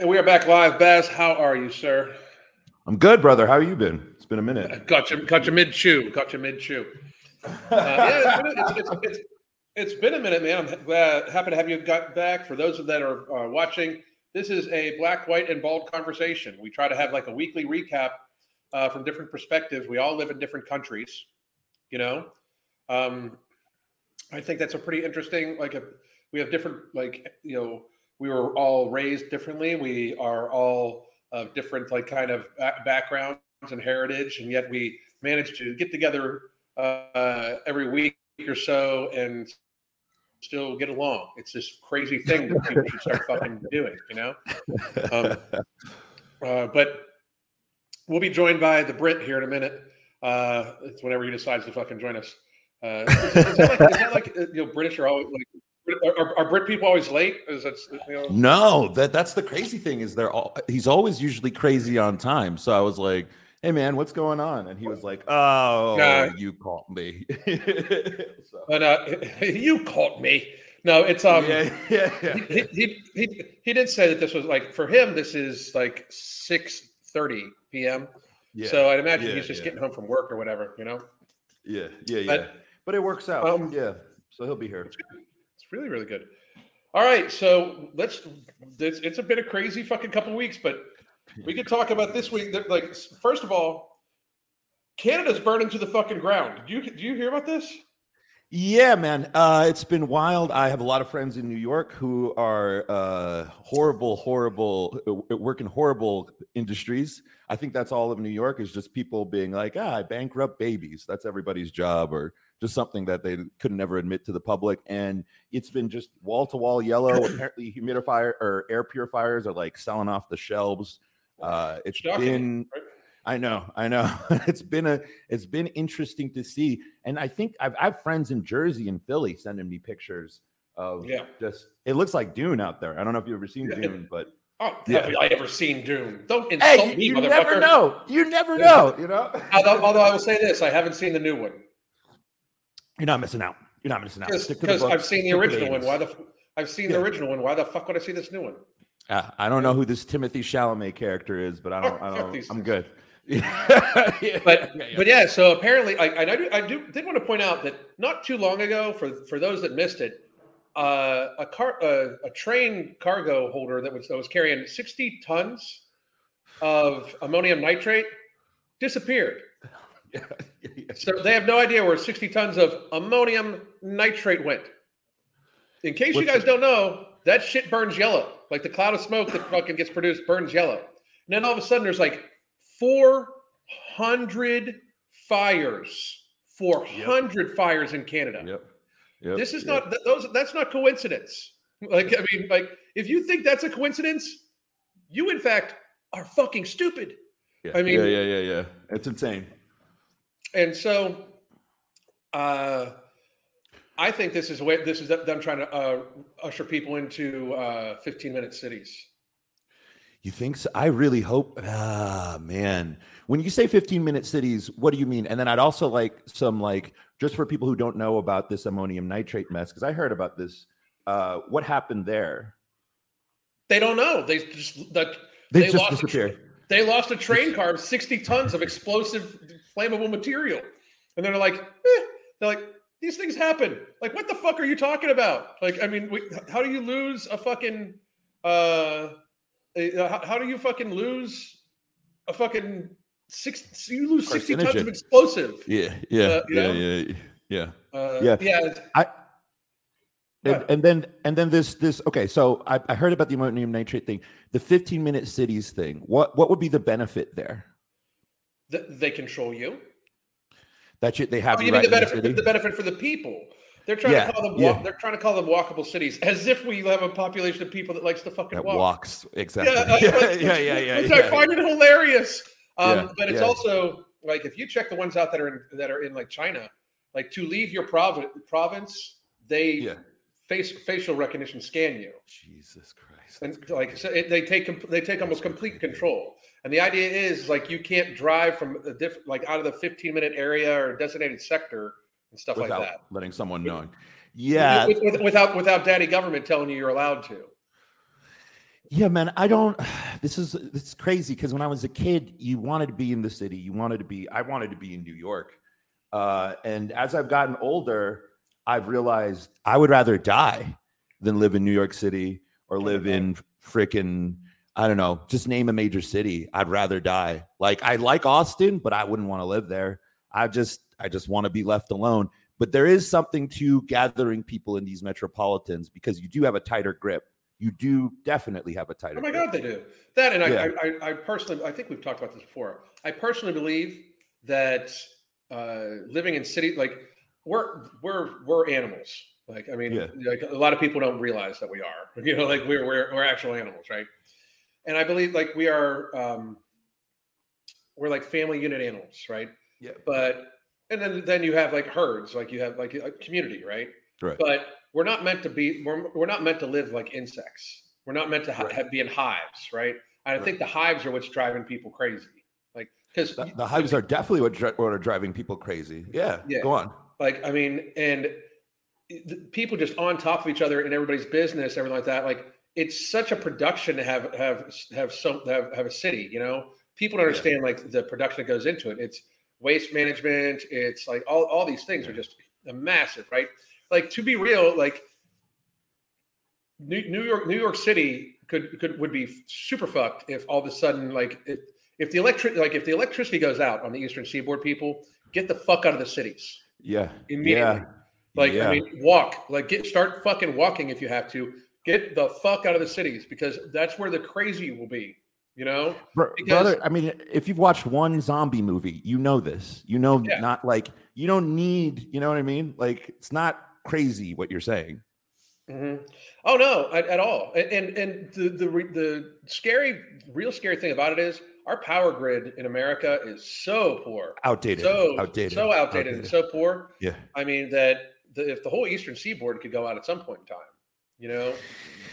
And we are back live. Baz, how are you, sir? I'm good, brother. How you been? It's been a minute. Got you, got you mid chew. Got you mid chew. Uh, yeah, it's it's, it's, it's been a minute, man. I'm glad, happy to have you got back. For those that are uh, watching, this is a black, white, and bald conversation. We try to have like a weekly recap uh, from different perspectives. We all live in different countries, you know. Um, I think that's a pretty interesting. Like, a, we have different, like, you know, we were all raised differently. We are all of different, like, kind of backgrounds and heritage, and yet we managed to get together uh, every week or so and still get along. It's this crazy thing that people should start fucking doing, you know. Um, uh, but we'll be joined by the Brit here in a minute. Uh, it's whenever he decides to fucking join us. Uh, is, is, that like, is that like uh, you know British are always like are, are Brit people always late? Is that you know? No, that that's the crazy thing is they're all he's always usually crazy on time. So I was like, hey man, what's going on? And he was like, oh, you caught me. so. Uh, you caught me. No, it's um, yeah, yeah, yeah. He, he, he he did say that this was like for him. This is like six thirty p.m. Yeah, so I'd imagine yeah, he's just yeah. getting home from work or whatever, you know. Yeah, yeah, yeah. But, but it works out. Um, yeah, so he'll be here. Really, really good. All right, so let's. It's, it's a bit of crazy fucking couple weeks, but we could talk about this week. Like, first of all, Canada's burning to the fucking ground. Did you did you hear about this? Yeah, man. Uh, it's been wild. I have a lot of friends in New York who are uh, horrible, horrible, uh, work in horrible industries. I think that's all of New York is just people being like, ah, I bankrupt babies. That's everybody's job, or just something that they couldn't ever admit to the public. And it's been just wall to wall yellow. Apparently, humidifier or air purifiers are like selling off the shelves. Uh, it's Shocking. been. I know, I know. it's been a, it's been interesting to see, and I think I've, I have friends in Jersey and Philly sending me pictures of yeah. just. It looks like Dune out there. I don't know if you've ever seen yeah. Dune, but Oh, yeah. have I ever seen Dune? Don't insult hey, me, you never know. You never know. You know. although, although, I will say this, I haven't seen the new one. You're not missing out. You're not missing out. Because I've seen the original one. Why the? I've seen yeah. the original one. Why the fuck would I see this new one? Uh, I don't know who this Timothée Chalamet character is, but I don't. I don't. I'm good. but but yeah. So apparently, I, I do I do did want to point out that not too long ago, for for those that missed it, uh, a car uh, a train cargo holder that was that was carrying 60 tons of ammonium nitrate disappeared. so they have no idea where 60 tons of ammonium nitrate went. In case you guys don't know, that shit burns yellow. Like the cloud of smoke that fucking gets produced burns yellow. And then all of a sudden there's like 400 fires. 400 yep. fires in Canada. Yep. Yep. This is yep. not those that's not coincidence. Like I mean like if you think that's a coincidence, you in fact are fucking stupid. Yeah. I mean Yeah, yeah, yeah, yeah. It's insane. And so uh I think this is way this is them trying to uh, usher people into uh, 15 minute cities. You think so? I really hope. Ah, man. When you say 15 minute cities, what do you mean? And then I'd also like some like just for people who don't know about this ammonium nitrate mess because I heard about this. Uh, what happened there? They don't know. They just that they, they, just lost disappeared. A, they lost a train car of 60 tons of explosive flammable material, and they're like, eh. they're like, these things happen. Like, what the fuck are you talking about? Like, I mean, we, how do you lose a fucking, uh, how, how, do you fucking lose a fucking six? You lose sixty tons of explosive. Yeah, yeah, uh, yeah, yeah, yeah, uh, yeah, yeah. I. And, and, then and then this this okay so I, I heard about the ammonium nitrate thing the 15 minute cities thing what what would be the benefit there the, they control you that shit they have. Oh, you mean the benefit? The, the, benefit for the people. They're trying yeah, to call them. Walk, yeah. They're trying to call them walkable cities, as if we have a population of people that likes to fucking that walk. Walks exactly. Yeah, yeah, yeah, yeah, yeah. Which I find it hilarious. Um, but it's also like if you check the ones out that are in, that are in like China, like to leave your province, province, they face facial recognition scan you. Jesus Christ! And like so it, they take they take almost complete control. And the idea is like you can't drive from a different like out of the 15 minute area or designated sector and stuff without like that. Letting someone knowing. Yeah. With, with, without without daddy government telling you you're allowed to. Yeah, man. I don't. This is this is crazy because when I was a kid, you wanted to be in the city. You wanted to be. I wanted to be in New York. Uh, and as I've gotten older, I've realized I would rather die than live in New York City or live in freaking I don't know, just name a major city. I'd rather die. Like I like Austin, but I wouldn't want to live there. I just I just want to be left alone. But there is something to gathering people in these metropolitans because you do have a tighter grip. You do definitely have a tighter. Oh my grip. God, they do that. And Yeah. I, I, I personally, I think we've talked about this before. I personally believe that uh, living in city, like we're we're we're animals. Like I mean, Yeah. like a lot of people don't realize that we are. You know, like we're we're we're actual animals, right? And I believe like we are um, we're like family unit animals, right? Yeah. But and then then you have like herds, like you have like a community, right? Right. But we're not meant to be. We're, we're not meant to live like insects. We're not meant to ha- Right. have, be in hives, right? And I think the hives are what's driving people crazy. Like because The, the hives are definitely what, dri- what are driving people crazy. Yeah. Yeah. Go on. like I mean, and the people just on top of each other in everybody's business, everything like that. Like it's such a production to have have have some have, have a city. You know, people don't Yeah. understand like the production that goes into it. It's waste management. It's like all all these things are just massive, right? Like to be real, like New, New York, New York City could could would be super fucked if all of a sudden like if, if the electric like if the electricity goes out on the eastern seaboard, people get the fuck out of the cities Yeah. immediately. Yeah. Like yeah. I mean, walk. Like get start fucking walking if you have to. Get the fuck out of the cities because that's where the crazy will be. You know? Because- brother, I mean, if you've watched one zombie movie, you know this. You know, Yeah. not like you don't need. You know what I mean? Like it's not crazy what you're saying. Mhm. Oh no, at, at all. And and, and the, the the scary, real scary thing about it is our power grid in America is so poor, Outdated. so outdated. so outdated, and so poor. Yeah. I mean that the, if the whole Eastern Seaboard could go out at some point in time, you know,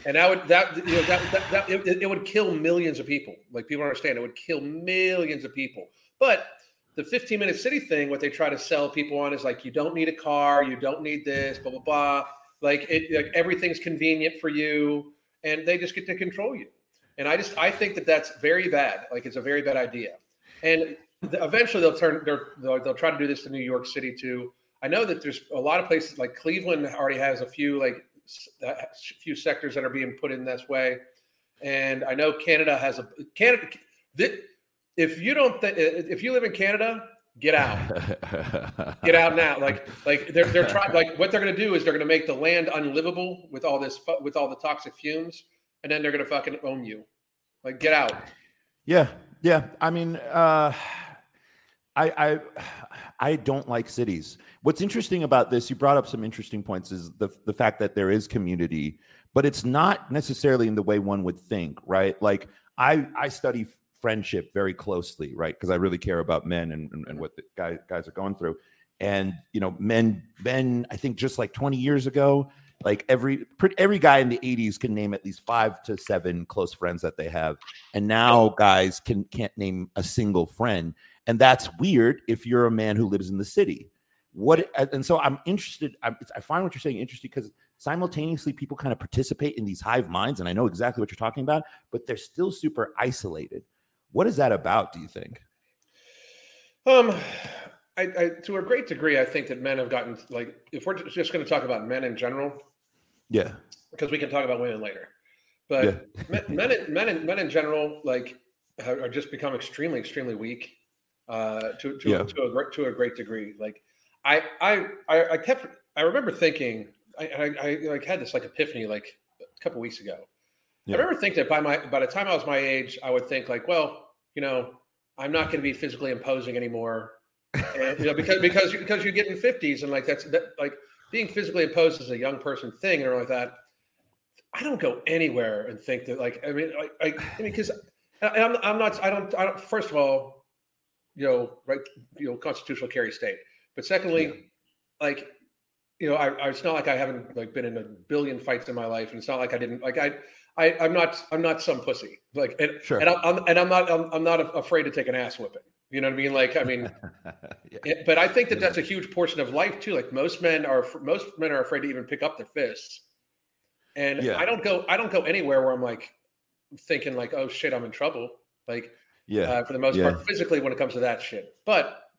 and that would that you know that that, that it, it would kill millions of people. Like people understand, it would kill millions of people. But the 15 minute city thing, what they try to sell people on is like you don't need a car, you don't need this, blah blah blah. Like it, like everything's convenient for you, and they just get to control you. And I just I think that that's very bad. Like it's a very bad idea. And eventually they'll turn they'll, they'll try to do this to New York City too. I know that there's a lot of places like Cleveland already has a few like a few sectors that are being put in this way, and I know Canada has a Canada. If you don't, th- if you live in Canada, get out, get out now. Like like they're they're trying like what they're going to do is they're going to make the land unlivable with all this with all the toxic fumes, and then they're going to fucking own you. Like get out. Yeah, yeah. I mean, uh, I, I, I don't like cities. What's interesting about this, you brought up some interesting points, is the the fact that there is community, but it's not necessarily in the way one would think, right? Like I, I study friendship very closely, right? Because I really care about men and, and, and what the guys guys are going through. And you know, men, men, I think just like 20 years ago, like every every guy in the 80s can name at least five to seven close friends that they have and now guys can can't name a single friend and that's weird if you're a man who lives in the city what and so i'm interested i, I find what you're saying interesting because simultaneously people kind of participate in these hive minds and i know exactly what you're talking about but they're still super isolated what is that about do you think Um, I, I to a great degree, I think that men have gotten like if we're just going to talk about men in general, yeah because we can talk about women later. But men, men, in- men, in, men in general, like, are just become extremely, extremely weak. Uh, to to, Yeah. to a great to a great degree. Like, I I I, I kept I remember thinking I, I I like had this like epiphany like a couple weeks ago. Yeah. I remember thinking that by my by the time I was my age, I would think like, well, you know, I'm not going to be physically imposing anymore, and, you know, because because because you get in 50s and like that's that, like being physically imposed as a young person thing and all like that. I don't go anywhere and think that like I mean like I, I mean because I'm I'm not I don't I don't first of all you know right you know constitutional carry state but secondly Yeah. like you know I, I it's not like I haven't like been in a billion fights in my life and it's not like I didn't like I I I'm not I'm not some pussy like and, sure and I'm, I'm and I'm not I'm, I'm not afraid to take an ass whipping you know what I mean like I mean yeah. it- but I think that that's a huge portion of life too. Like most men are, most men are afraid to even pick up their fists. And Yeah. I don't go, I don't go anywhere where I'm like, thinking like, oh shit, I'm in trouble. Like, Yeah. uh, for the most Yeah. part, physically when it comes to that shit. But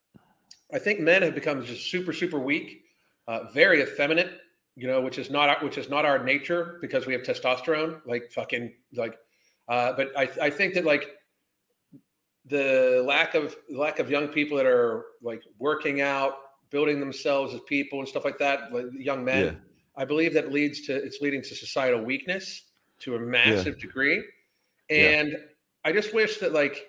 I think men have become just super, super weak, uh, very effeminate. You know, which is not our, which is not our nature because we have testosterone. Like fucking like, uh, but I I think that like the lack of lack of young people that are like working out, building themselves as people and stuff like that, like young men. Yeah. I believe that leads to it's leading to societal weakness to a massive degree, and I just wish that like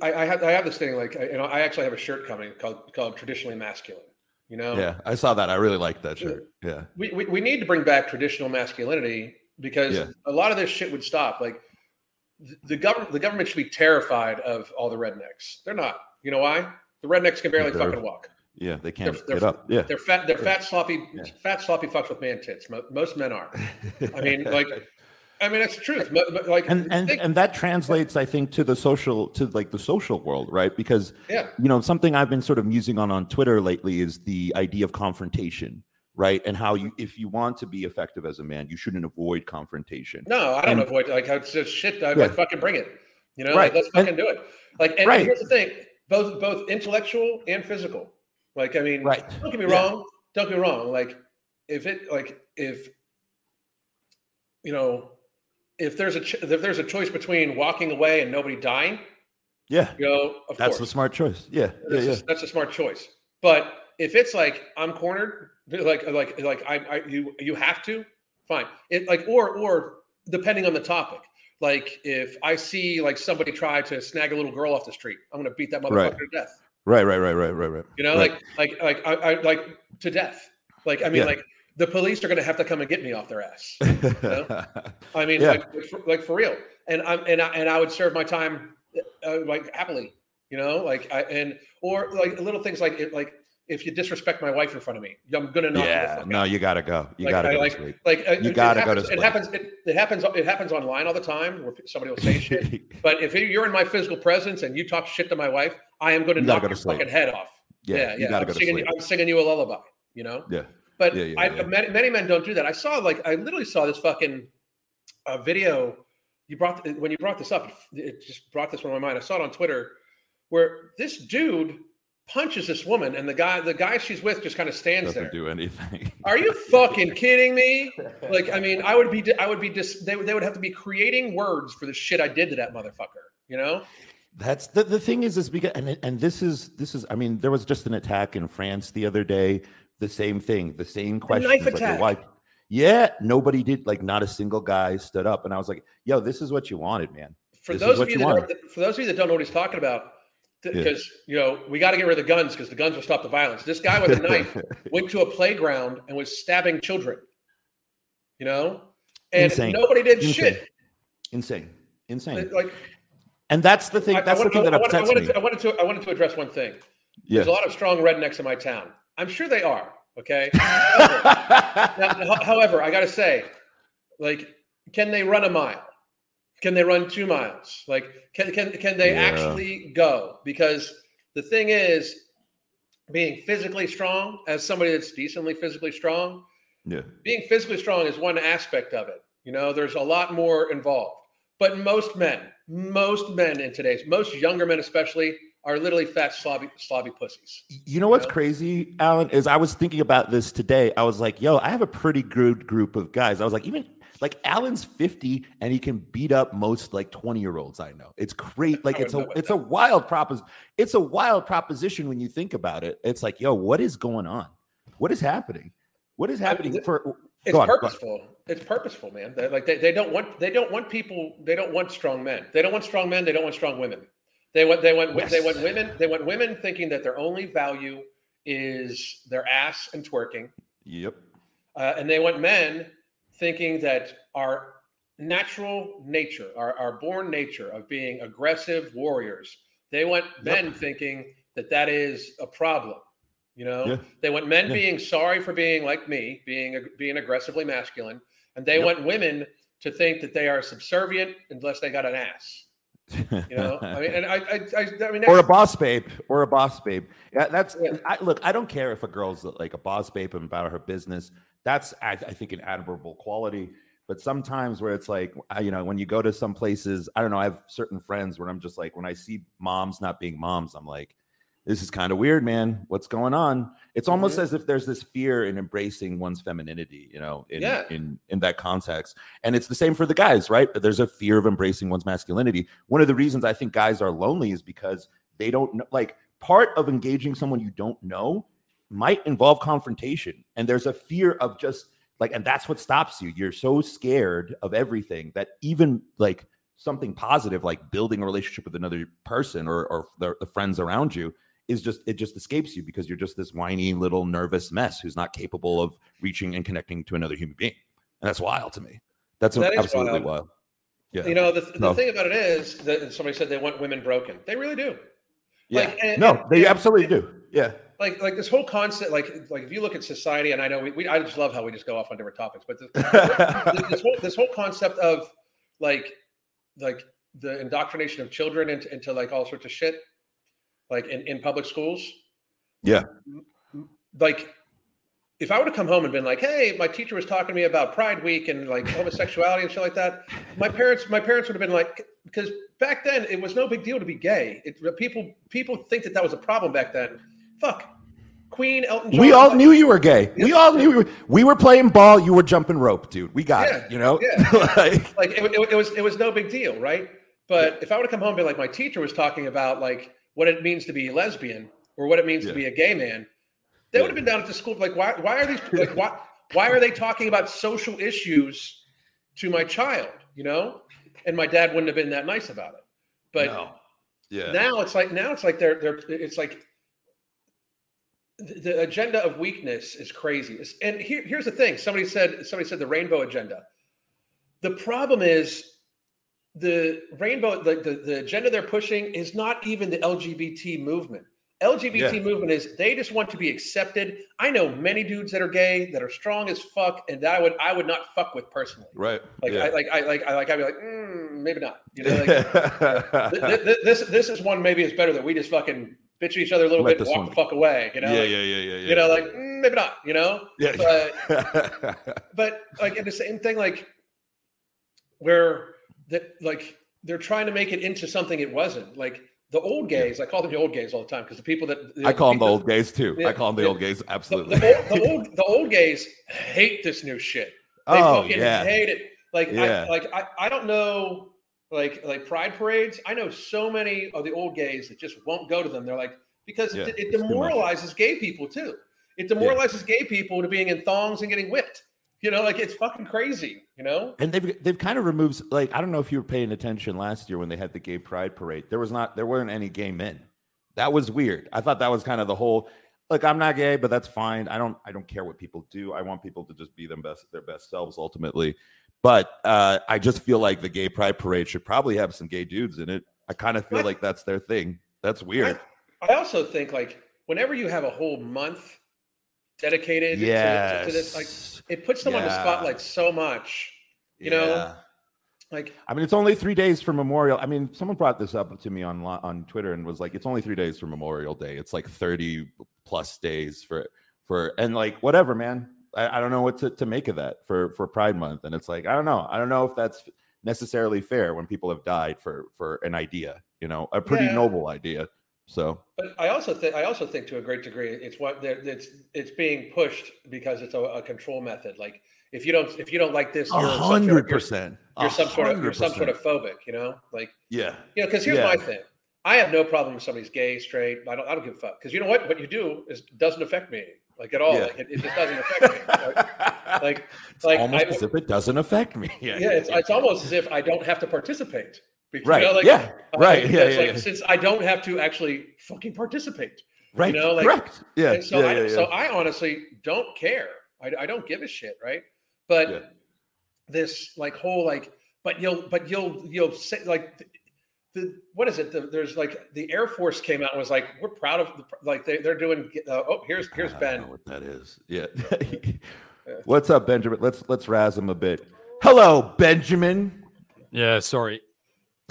I, I have I have this thing like I- you know I actually have a shirt coming called called traditionally masculine. You know, Yeah. I saw that. I really like that shirt. Yeah. we, we we need to bring back traditional masculinity because Yeah. a lot of this shit would stop. Like th- the government, the government should be terrified of all the rednecks. They're not. You know why? The rednecks can barely They're- fucking walk. Yeah. They can't they're- get up. Yeah. They're fat. They're fat, sloppy, Yeah. fat, sloppy fucks with man tits. Most men are. I mean, like, I mean, that's the truth. Like, and and and that translates i think to the social to like the social world right because yeah, you know something i've been sort of musing on on twitter lately is the idea of confrontation right and how you if you want to be effective as a man you shouldn't avoid confrontation no, I don't And- avoid. Like, it's just shit. I Yeah. like, fucking bring it. You know, Right. like, let's And- fucking do it. Like, and Right. here's the thing: both both intellectual and physical. Like, I mean, right don't get me Yeah. wrong. Don't get me wrong. Like, if it like if you know if there's a ch- if there's a choice between walking away and nobody dying, yeah you know, of that's the smart choice yeah yeah that's, yeah A, that's a smart choice. But if it's like I'm cornered, like like like I, I you you have to, fine. It like or or depending on the topic. Like if I see like somebody try to snag a little girl off the street, I'm gonna beat that motherfucker Right. to death. right right right right right right You know, Right. like like like I, I like to death. Like I mean, Yeah. like the police are gonna have to come and get me off their ass. I mean, Yeah. like, like, for, like for real. And I'm and I and I would serve my time uh, like happily, you know, like I and or like little things like it, like if you disrespect my wife in front of me, I'm gonna knock yeah no out. you gotta go you Like, gotta I go to like- sleep Like uh, you it- gotta it go to happens, sleep. It happens. It, it happens. It happens online all the time where somebody will say shit. But if you're in my physical presence and you talk shit to my wife, I am going to You knock go your to sleep. fucking head off. yeah, Yeah, you yeah. gotta I'm go to sleep I'm singing you a lullaby. You know. yeah But Yeah, yeah, I, yeah. Many, many men don't do that. I saw like I literally saw this fucking uh, video. You brought when you brought this up, it just brought this one to my mind. I saw it on Twitter where this dude punches this woman, and the guy the guy she's with just kind of stands doesn't there. do anything Are you fucking kidding me? Like, I mean, I would be I would be just they, would- they would have to be creating words for the shit I did to that motherfucker. You know? That's the, the thing is is because and and this is this is I mean there was just an attack in France the other day the same thing the same question knife attack. why yeah nobody did like not a single guy stood up and I was like yo this is what you wanted man For This is those of what you you that don't, for those of you that don't know what he's talking about, Yeah. because you know we got to get rid of the guns because the guns will stop the violence. This guy with a knife went to a playground and was stabbing children. You know, and Insane. nobody did Insane. shit. insane insane Like and that's the thing I, that's I, the thing that wanted, I, upsets wanted me to, I wanted to I wanted to address one thing. yeah There's a lot of strong rednecks in my town. I'm sure they are. Okay. However, now, however, I got to say, like, can they run a mile? Can they run two miles? Like, can can can they Yeah. actually go? Because the thing is, being physically strong, as somebody that's decently physically strong, yeah being physically strong is one aspect of it. You know, there's a lot more involved. But most men, most men in today's, most younger men especially, are literally fat, slobby, slobby pussies. You know what's know? crazy, Alan, is I was thinking about this today. I was like, yo, I have a pretty good group of guys. I was like, even like Alan's 50 and he can beat up most like 20 year olds I know. It's great. Like it's a it's a wild propos it's a wild proposition when you think about it. It's like, yo, what is going on? What is happening? What is happening th- for It's on, purposeful. It's purposeful, man. They, like they, they don't want they don't want people. They don't want strong men. They don't want strong men. They don't want strong women. They want they want they Yes. want women. They want women thinking that their only value is their ass and twerking, Yep. uh, and they want men thinking that our natural nature, our, our born nature of being aggressive warriors. They want men thinking that that is a problem. You know, Yeah. they want men Yeah. being sorry for being like me, being being aggressively masculine, and they Yep. want women to think that they are subservient unless they got an ass. You know, I mean, and I, I, I, I mean, or a boss babe or a boss babe yeah that's Yeah. I, look i don't care if a girl's like a boss babe and about her business that's I, I think an admirable quality. But sometimes where it's like, you know, when you go to some places, I don't know, I have certain friends where I'm just like, when I see moms not being moms, I'm like, this is kind of weird, man. What's going on? It's almost mm-hmm. as if there's this fear in embracing one's femininity, you know, in, yeah. in in that context. And it's the same for the guys, right? There's a fear of embracing one's masculinity. One of the reasons I think guys are lonely is because they don't know like part of engaging someone you don't know might involve confrontation. And there's a fear of just like, and that's what stops you. You're so scared of everything that even like something positive, like building a relationship with another person or, or the, the friends around you, is just it just escapes you because you're just this whiny little nervous mess who's not capable of reaching and connecting to another human being. And that's wild to me. That's that absolutely wild. wild. yeah. You know the, the no. thing about it is that somebody said they want women broken. They really do. Yeah. Like, and, no and, they and, absolutely do. Yeah. Like like this whole concept like like if you look at society and i know we, we i just love how we just go off on different topics but this, this whole this whole concept of like like the indoctrination of children into, into like all sorts of shit like in, in public schools. Yeah. Like if I would have come home and been like, "Hey, my teacher was talking to me about Pride Week and like homosexuality and shit like that," my parents, my parents would have been like, because back then it was no big deal to be gay. It, people people think that that was a problem back then. Fuck, Queen, Elton John. We all like, knew you were gay. Yeah. We all knew we were, we were, playing ball. You were jumping rope, dude. We got yeah, it. You know, yeah. like, like it, it, it, was it was no big deal, right? But if I would have come home and been like, my teacher was talking about like what it means to be lesbian or what it means yeah. to be a gay man, they yeah. would have been down at the school like, why, why are these like why why are they talking about social issues to my child? You know? And my dad wouldn't have been that nice about it. But no. yeah. now it's like now it's like they're they're it's like the agenda of weakness is crazy. And here, here's the thing: somebody said somebody said the rainbow agenda. The problem is the rainbow, the, the, the, agenda they're pushing is not even the LGBT movement. LGBT yeah. movement is they just want to be accepted. I know many dudes that are gay that are strong as fuck, and that I would I would not fuck with personally. Right. Like yeah. I like I like I like I'd be like mm, maybe not. You know, like, th- th- this this is one maybe it's better that we just fucking bitch each other a little Let bit and walk one. the fuck away. You know. Yeah, like, yeah, yeah, yeah, yeah. You know, like mm, maybe not. You know. Yeah. But but like in the same thing, like where that like they're trying to make it into something it wasn't. Like the old gays, I call them the old gays all the time because the people that the, I call them the old gays too. Yeah, I call them the, old gays. Absolutely. The, the, old, the, old, gays hate this new shit. They oh, fucking yeah. hate it. Like yeah. I, like I, I don't know like like pride parades. I know so many of the old gays that just won't go to them. They're like because yeah, it, it demoralizes gay people too. It demoralizes gay people to being in thongs and getting whipped. You know, like it's fucking crazy. You know, and they've they've kind of removed like I don't know if you were paying attention last year when they had the gay pride parade. There was not there weren't any gay men. That was weird. I thought that was kind of the whole. Like I'm not gay, but that's fine. I don't I don't care what people do. I want people to just be them best their best selves ultimately. But uh, I just feel like the gay pride parade should probably have some gay dudes in it. I kind of feel like that's their thing. That's weird. I, I also think like whenever you have a whole month dedicated yes. to, to, this, like it puts them yeah. on the spotlight so much. You yeah. know, like I mean, it's only three days for Memorial. I mean, someone brought this up to me on on Twitter and was like, "It's only three days for Memorial Day. It's like thirty plus days for for and like whatever, man. I, I don't know what to, to make of that for for Pride Month. And it's like I don't know. I don't know if that's necessarily fair when people have died for for an idea. You know, a pretty yeah. noble idea. So, but I also think I also think to a great degree it's what it's it's being pushed because it's a, a control method. Like if you don't if you don't like this, you're hundred percent. You're, some sort of you're some sort of phobic. You know, like yeah, you know, because here's yeah. my thing. I have no problem if somebody's gay, straight. I don't I don't give a fuck because you know what? What you do is doesn't affect me like at all. Yeah. Like it, it, just doesn't affect me. Like like, it's like almost I, as if it doesn't affect me. Yeah, yeah. It's it's almost as if I don't have to participate. Because, right. You know, like, yeah. Right. yeah. yeah, like, yeah, Since I don't have to actually fucking participate. Right. You know, like, Correct. Yeah. So, yeah, I, yeah, so I honestly don't care. I, I don't give a shit. Right. But this like whole like, but you'll, but you'll, you'll say like, the, the what is it? The, there's like the Air Force came out and was like, we're proud of the, like they, they're doing. Uh, oh, here's here's Ben. what that is? Yeah. What's up, Benjamin? Let's let's razz him a bit. Hello, Benjamin. Yeah, sorry.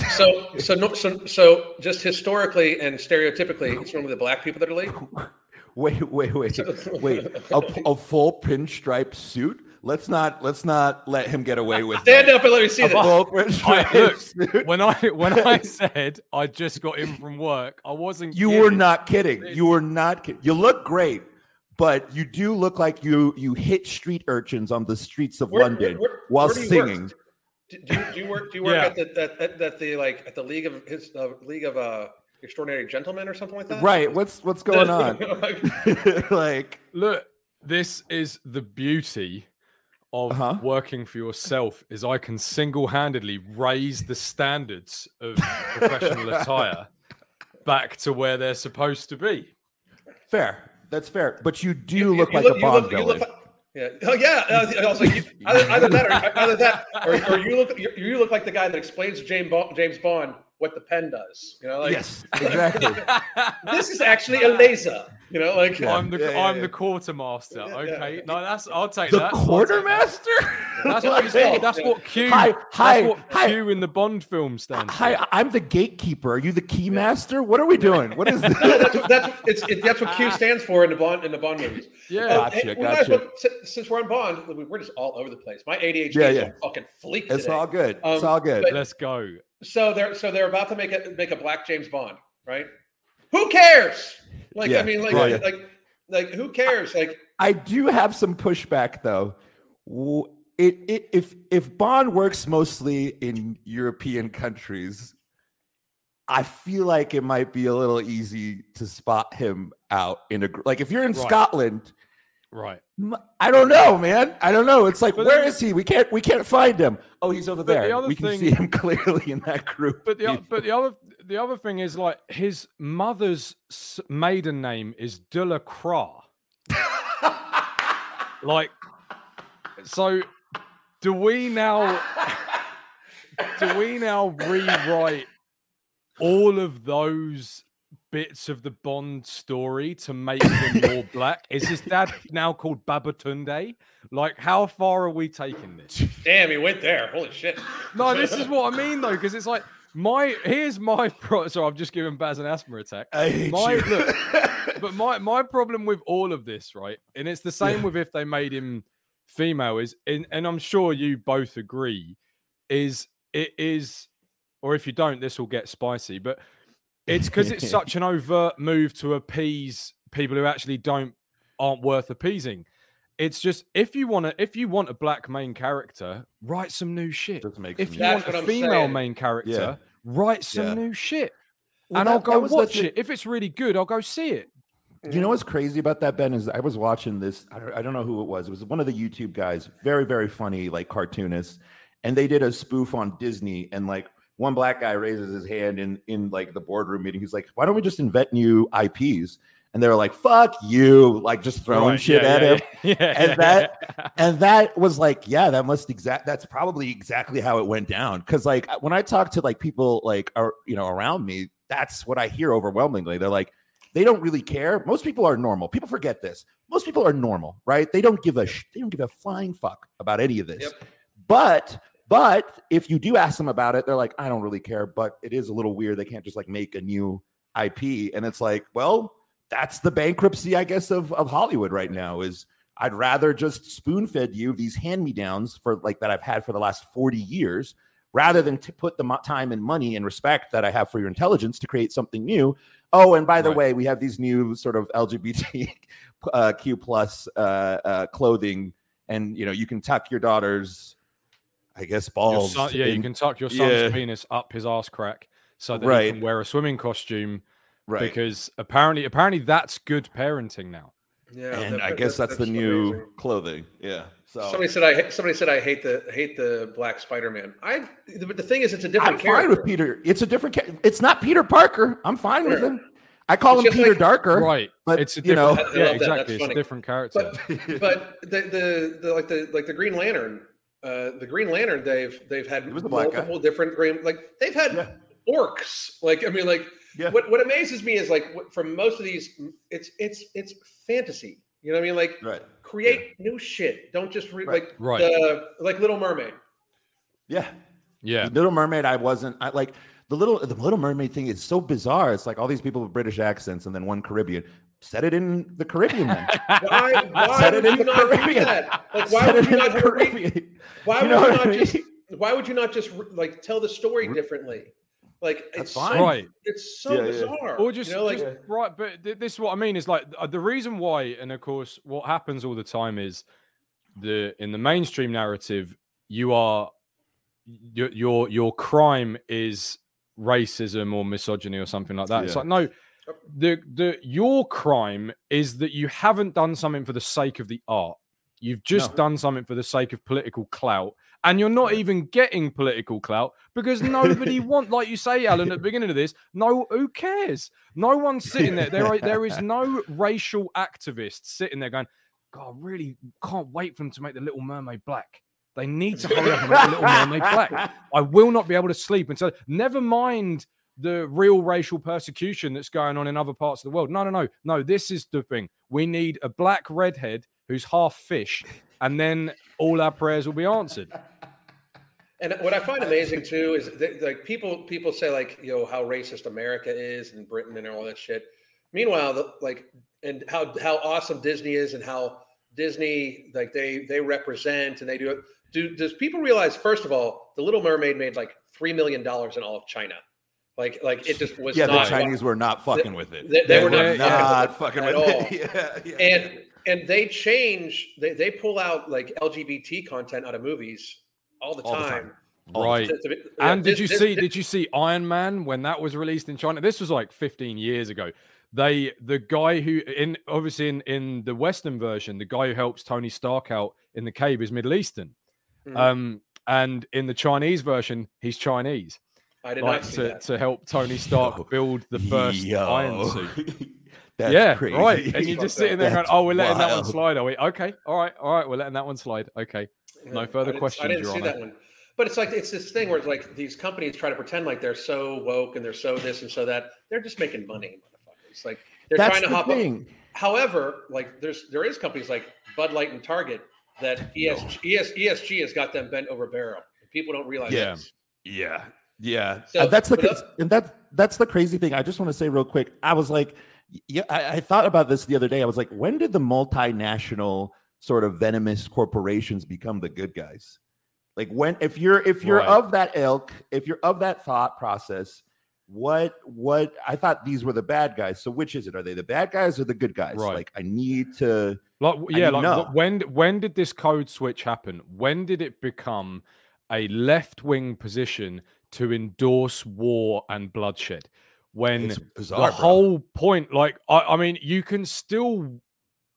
So, so, no, so, so, just historically and stereotypically, it's normally the black people that are late. wait, wait, wait, wait. A, a full pinstripe suit? Let's not let's not let him get away with Stand that. up and let me see A that. full pinstripe suit. when I when I said I just got in from work, I wasn't. You were not kidding. You were not kidding. You look great, but you do look like you you hit street urchins on the streets of Where- London where- where- while where do work? Singing. Do, do you, do you work? Do you work Yeah. at the at, at, at the like at the League of his uh, League of uh, Extraordinary Gentlemen or something like that? Right. What's what's going on? Like, like Look, this is the beauty of Uh-huh. working for yourself is I can single-handedly raise the standards of professional attire back to where they're supposed to be. fair. That's fair. But you do you- look you like a you Bond look- you villain. look like- yeah. Oh yeah. I was like, either, either that, or either that, or, or you look you, you look like the guy that explains to James Bond, James Bond what the pen does. You know, like yes, exactly. this is actually a laser. You know, like Yeah. I'm the yeah, I'm yeah. the quartermaster. Yeah, yeah. Okay, no, that's I'll take the that. I'll take that. quartermaster. That's what he's called. That's what Q. Hi, hi, that's what hi. Q in the Bond film stands. for. Hi, I'm the gatekeeper. Are you the keymaster? What are we doing? What is this? that's what, that's it's it, that's what Q stands for in the Bond in the Bond movies. Yeah. Uh, Gotcha, hey, we might as gotcha. well- since we're on Bond, we- we're just all over the place. My ADHD Yeah, is yeah. on fucking fleek It's today. all good. It's Um, all good. but- Let's go. So they're so they're about to make a make a black James Bond, right? Who cares? Like Yeah, I mean, like yeah. like like who cares? Like I do have some pushback though. It, it if if Bond works mostly in European countries, I feel like it might be a little easy to spot him out in a like if you're in Right. Scotland. Right. I don't know, man. I don't know. It's like, But where is he? We can't. We can't find him. Oh, he's over But the there. other We can thing- see him clearly in that group. But the but the other the other thing is like his mother's maiden name is Delacroix. like, so do we now? do we now rewrite all of those bits of the Bond story to make him more black? Is his dad now called Babatunde? Like, how far are we taking this? damn, he went there. Holy shit. No, this is what I mean though, because it's like my here's my pro. So I've just given Baz an asthma attack. I hate My- you. look, But my my problem with all of this, right, and it's the same Yeah. with if they made him female, is and, and I'm sure you both agree, is it is, or if you don't, this will get spicy. But it's because it's such an overt move to appease people who actually don't aren't worth appeasing. It's just if you want to if you want a black main character, write some new shit. Just make If you That's want what a I'm female saying. main character, Yeah. write some Yeah. new shit. Well, and that- I'll go watch it. If it's really good, I'll go see it. You know what's crazy about that, Ben? Is I was watching this. I don't, I don't know who it was. It was one of the YouTube guys, very, very funny, like cartoonist. And they did a spoof on Disney. And like one black guy raises his hand in in like the boardroom meeting. He's like, "Why don't we just invent new IPs?" And they were like, "Fuck you!" Like just throwing Right, shit yeah, at yeah, him. Yeah, And that- And that was like, yeah, that must exact. That's probably exactly how it went down. Because like uh, when I talk to like people like are you know around me, that's what I hear overwhelmingly. They're like, they don't really care. Most people are normal. People forget this. Most people are normal, right? They don't give a sh- they don't give a flying fuck about any of this. Yep. But but if you do ask them about it, they're like, I don't really care. But it is a little weird. They can't just like make a new IP, and it's like, well, that's the bankruptcy, I guess, of of Hollywood right now. Is I'd rather just spoon fed you these hand me downs for like that I've had for the last 40 years rather than to put the time and money and respect that I have for your intelligence to create something new. Oh, and by the Right. way, we have these new sort of LGBTQ uh, Q plus uh, uh, clothing, and you know you can tuck your daughter's, I guess, Your balls. son- yeah, you can tuck your son's Yeah. penis up his ass crack so that he can wear a swimming costume right. because apparently apparently that's good parenting now. Yeah, and I guess that's, the new amazing. clothing. Yeah. So Somebody said I somebody said I hate the hate the black Spider-Man. I but the thing is, it's a I'm different fine character. with Peter. It's a different. It's not Peter Parker. I'm fine with him. I call It's him Peter like- Darker. Right. but, it's a you know- different yeah, love that. That's exactly. It's a different character. But but the, the the like the like the Green Lantern, uh, the Green Lantern, they've they've had He was guy. multiple different green like they've had Yeah. orcs. Like I mean, like Yeah. what what amazes me is like what, from most of these, it's it's it's fantasy. You know what I mean? Like Right. create new shit. Don't just re- Right. like Right. the like Little Mermaid. Yeah. yeah. The Little Mermaid. I wasn't. I like the little the Little Mermaid thing is so bizarre. It's like all these people with British accents and then one Caribbean. Set it in the Caribbean then. Why, why Set would it in you the not do Caribbean. that? Like, Set why would you not the have re- Caribbean. Why You would know you what I not mean? just why would you not just like tell the story Re- differently? Like That's it's fine. so, Right. it's so Yeah, yeah. bizarre. or just, you know, like just right but th- this is what i mean is like uh, the reason why and of course what happens all the time is the in the mainstream narrative you are your your, your crime is racism or misogyny or something like that it's like no the the your crime is that you haven't done something for the sake of the art. You've just No. done something for the sake of political clout and you're not even getting political clout because nobody want like you say alan at the beginning of this no who cares? No one's sitting there. There, are, there is no racial activist sitting there going god I really can't wait for them to make the little mermaid black. They need to hurry up and make the little mermaid black. I will not be able to sleep. Until never mind the real racial persecution that's going on in other parts of the world. No, no, no, no. This is the thing. We need a black redhead who's half fish, and then all our prayers will be answered. And what I find amazing too is that, like people people say like you know how racist America is and Britain and all that shit. Meanwhile, the, like and how how awesome Disney is and how Disney like they they represent and they do it. Do does people realize first of all the Little Mermaid made like three million dollars in all of China? Like like it just was yeah, the not Chinese were not fucking with it. they- they were not not fucking fucking with with it it. at Yeah, yeah. and and they change they, they pull out like lgbt content out of movies all the All the time, time. All the Right. To- to be- yeah, And did this- you this- see? this- Did you see Iron Man when that was released in China? This was like 15 years ago. They, the guy who in obviously in in the Western version, the guy who helps Tony Stark out in the cave is Middle Eastern. Mhm. Um, and in the Chinese version, he's Chinese, i did like not see to, that to help Tony Stark Yo. build the first Yo. Iron Suit. That's yeah, crazy. right. And you're just sitting there going, "Oh, we're letting that one slide, are we? Okay, all right, all right, we're letting that one slide. Okay, no further I questions, i didn't Your see Honor. that one but it's like it's this thing where it's like these companies try to pretend like they're so woke and they're so this and so that they're just making money motherfuckers like they're That's trying to the hop up however like there's there is companies like bud light and target that E ESG, ES, ESG has got them bent over barrel people don't realize Yeah. this. Yeah, yeah. So, Uh, that's the and that that's the crazy thing. I just want to say real quick. I was like, yeah, I, I thought about this the other day. I was like, when did the multinational sort of venomous corporations become the good guys? Like when if you're if you're Right. of that ilk, if you're of that thought process, what what I thought these were the bad guys. So which is it? Are they the bad guys or the good guys? Right. Like I need to Like yeah, like know. when when did this code switch happen? When did it become a left wing position to endorse war and bloodshed? When it's bizarre. the bro. whole point, like I, I mean, you can still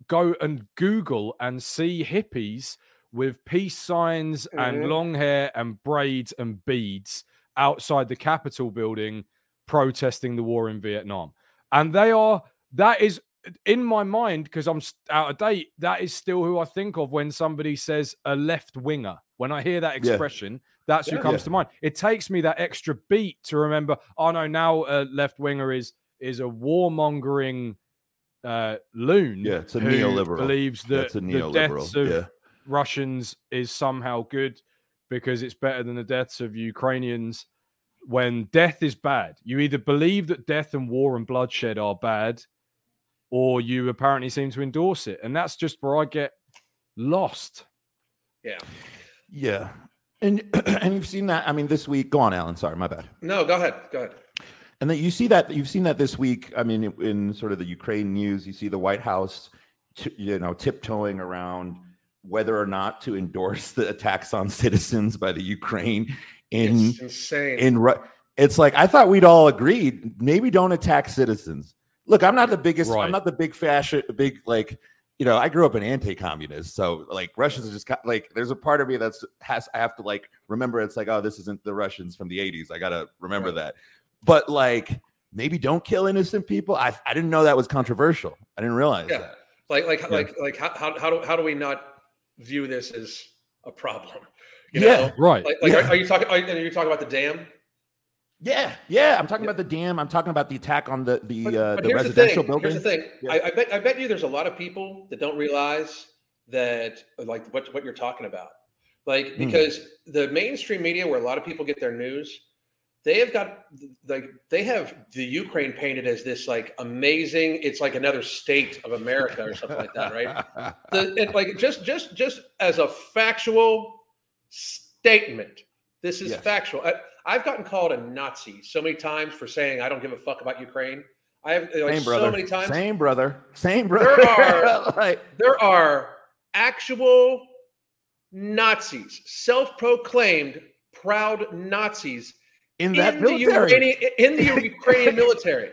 go and Google and see hippies with peace signs and Mhm. long hair and braids and beads outside the Capitol building protesting the war in Vietnam. And they are, that is in my mind, because I'm out of date, that is still who I think of when somebody says a left winger. When I hear that Yeah. expression, that's who Yeah. comes Yeah. to mind. It takes me that extra beat to remember, oh no, now a left winger is is a warmongering uh, loon Yeah, it's a who neoliberal. believes that That's a the neoliberal. deaths of yeah. Russians is somehow good because it's better than the deaths of Ukrainians. When death is bad, you either believe that death and war and bloodshed are bad, or you apparently seem to endorse it. And that's just where I get lost. yeah Yeah. And and you've seen that. I mean, this week. Go on, Alan. Sorry, my bad. no go ahead go ahead And then you see that you've seen that this week. I mean, in, in sort of the Ukraine news, you see the White House, t- you know, tiptoeing around whether or not to endorse the attacks on citizens by the Ukraine in it's insane in Ru- it's like I thought we'd all agreed maybe don't attack citizens. Look, I'm not the biggest. Right. I'm not the big fashion. Big like you know. I grew up an anti-communist, so like Russians are just like there's a part of me that's has I have to like remember. It's like oh, this isn't the Russians from the '80s. I gotta remember Right. that. But like maybe don't kill innocent people. I I didn't know that was controversial. I didn't realize Yeah. that. like like Yeah. like like how, how, how do how do we not view this as a problem you Yeah. Right. like, like Yeah. are, are you talking are, are you talking about the dam Yeah, yeah. I'm talking about the dam. I'm talking about the attack on the the But- uh, but the residential thing, building. Here's the thing. Yeah. I, I bet I bet you there's a lot of people that don't realize that like what what you're talking about. Like Hmm. because the mainstream media, where a lot of people get their news, they have got like they have the Ukraine painted as this like amazing. It's like another state of America or something like that, right? The, it, like just just just as a factual statement, this is Yes. factual. I, I've gotten called a Nazi so many times for saying I don't give a fuck about Ukraine. I have like Same so brother. many times. Same brother. Same brother. There are- Like, There are actual Nazis, self-proclaimed proud Nazis in that in the military. Ukrainian in the Ukrainian military.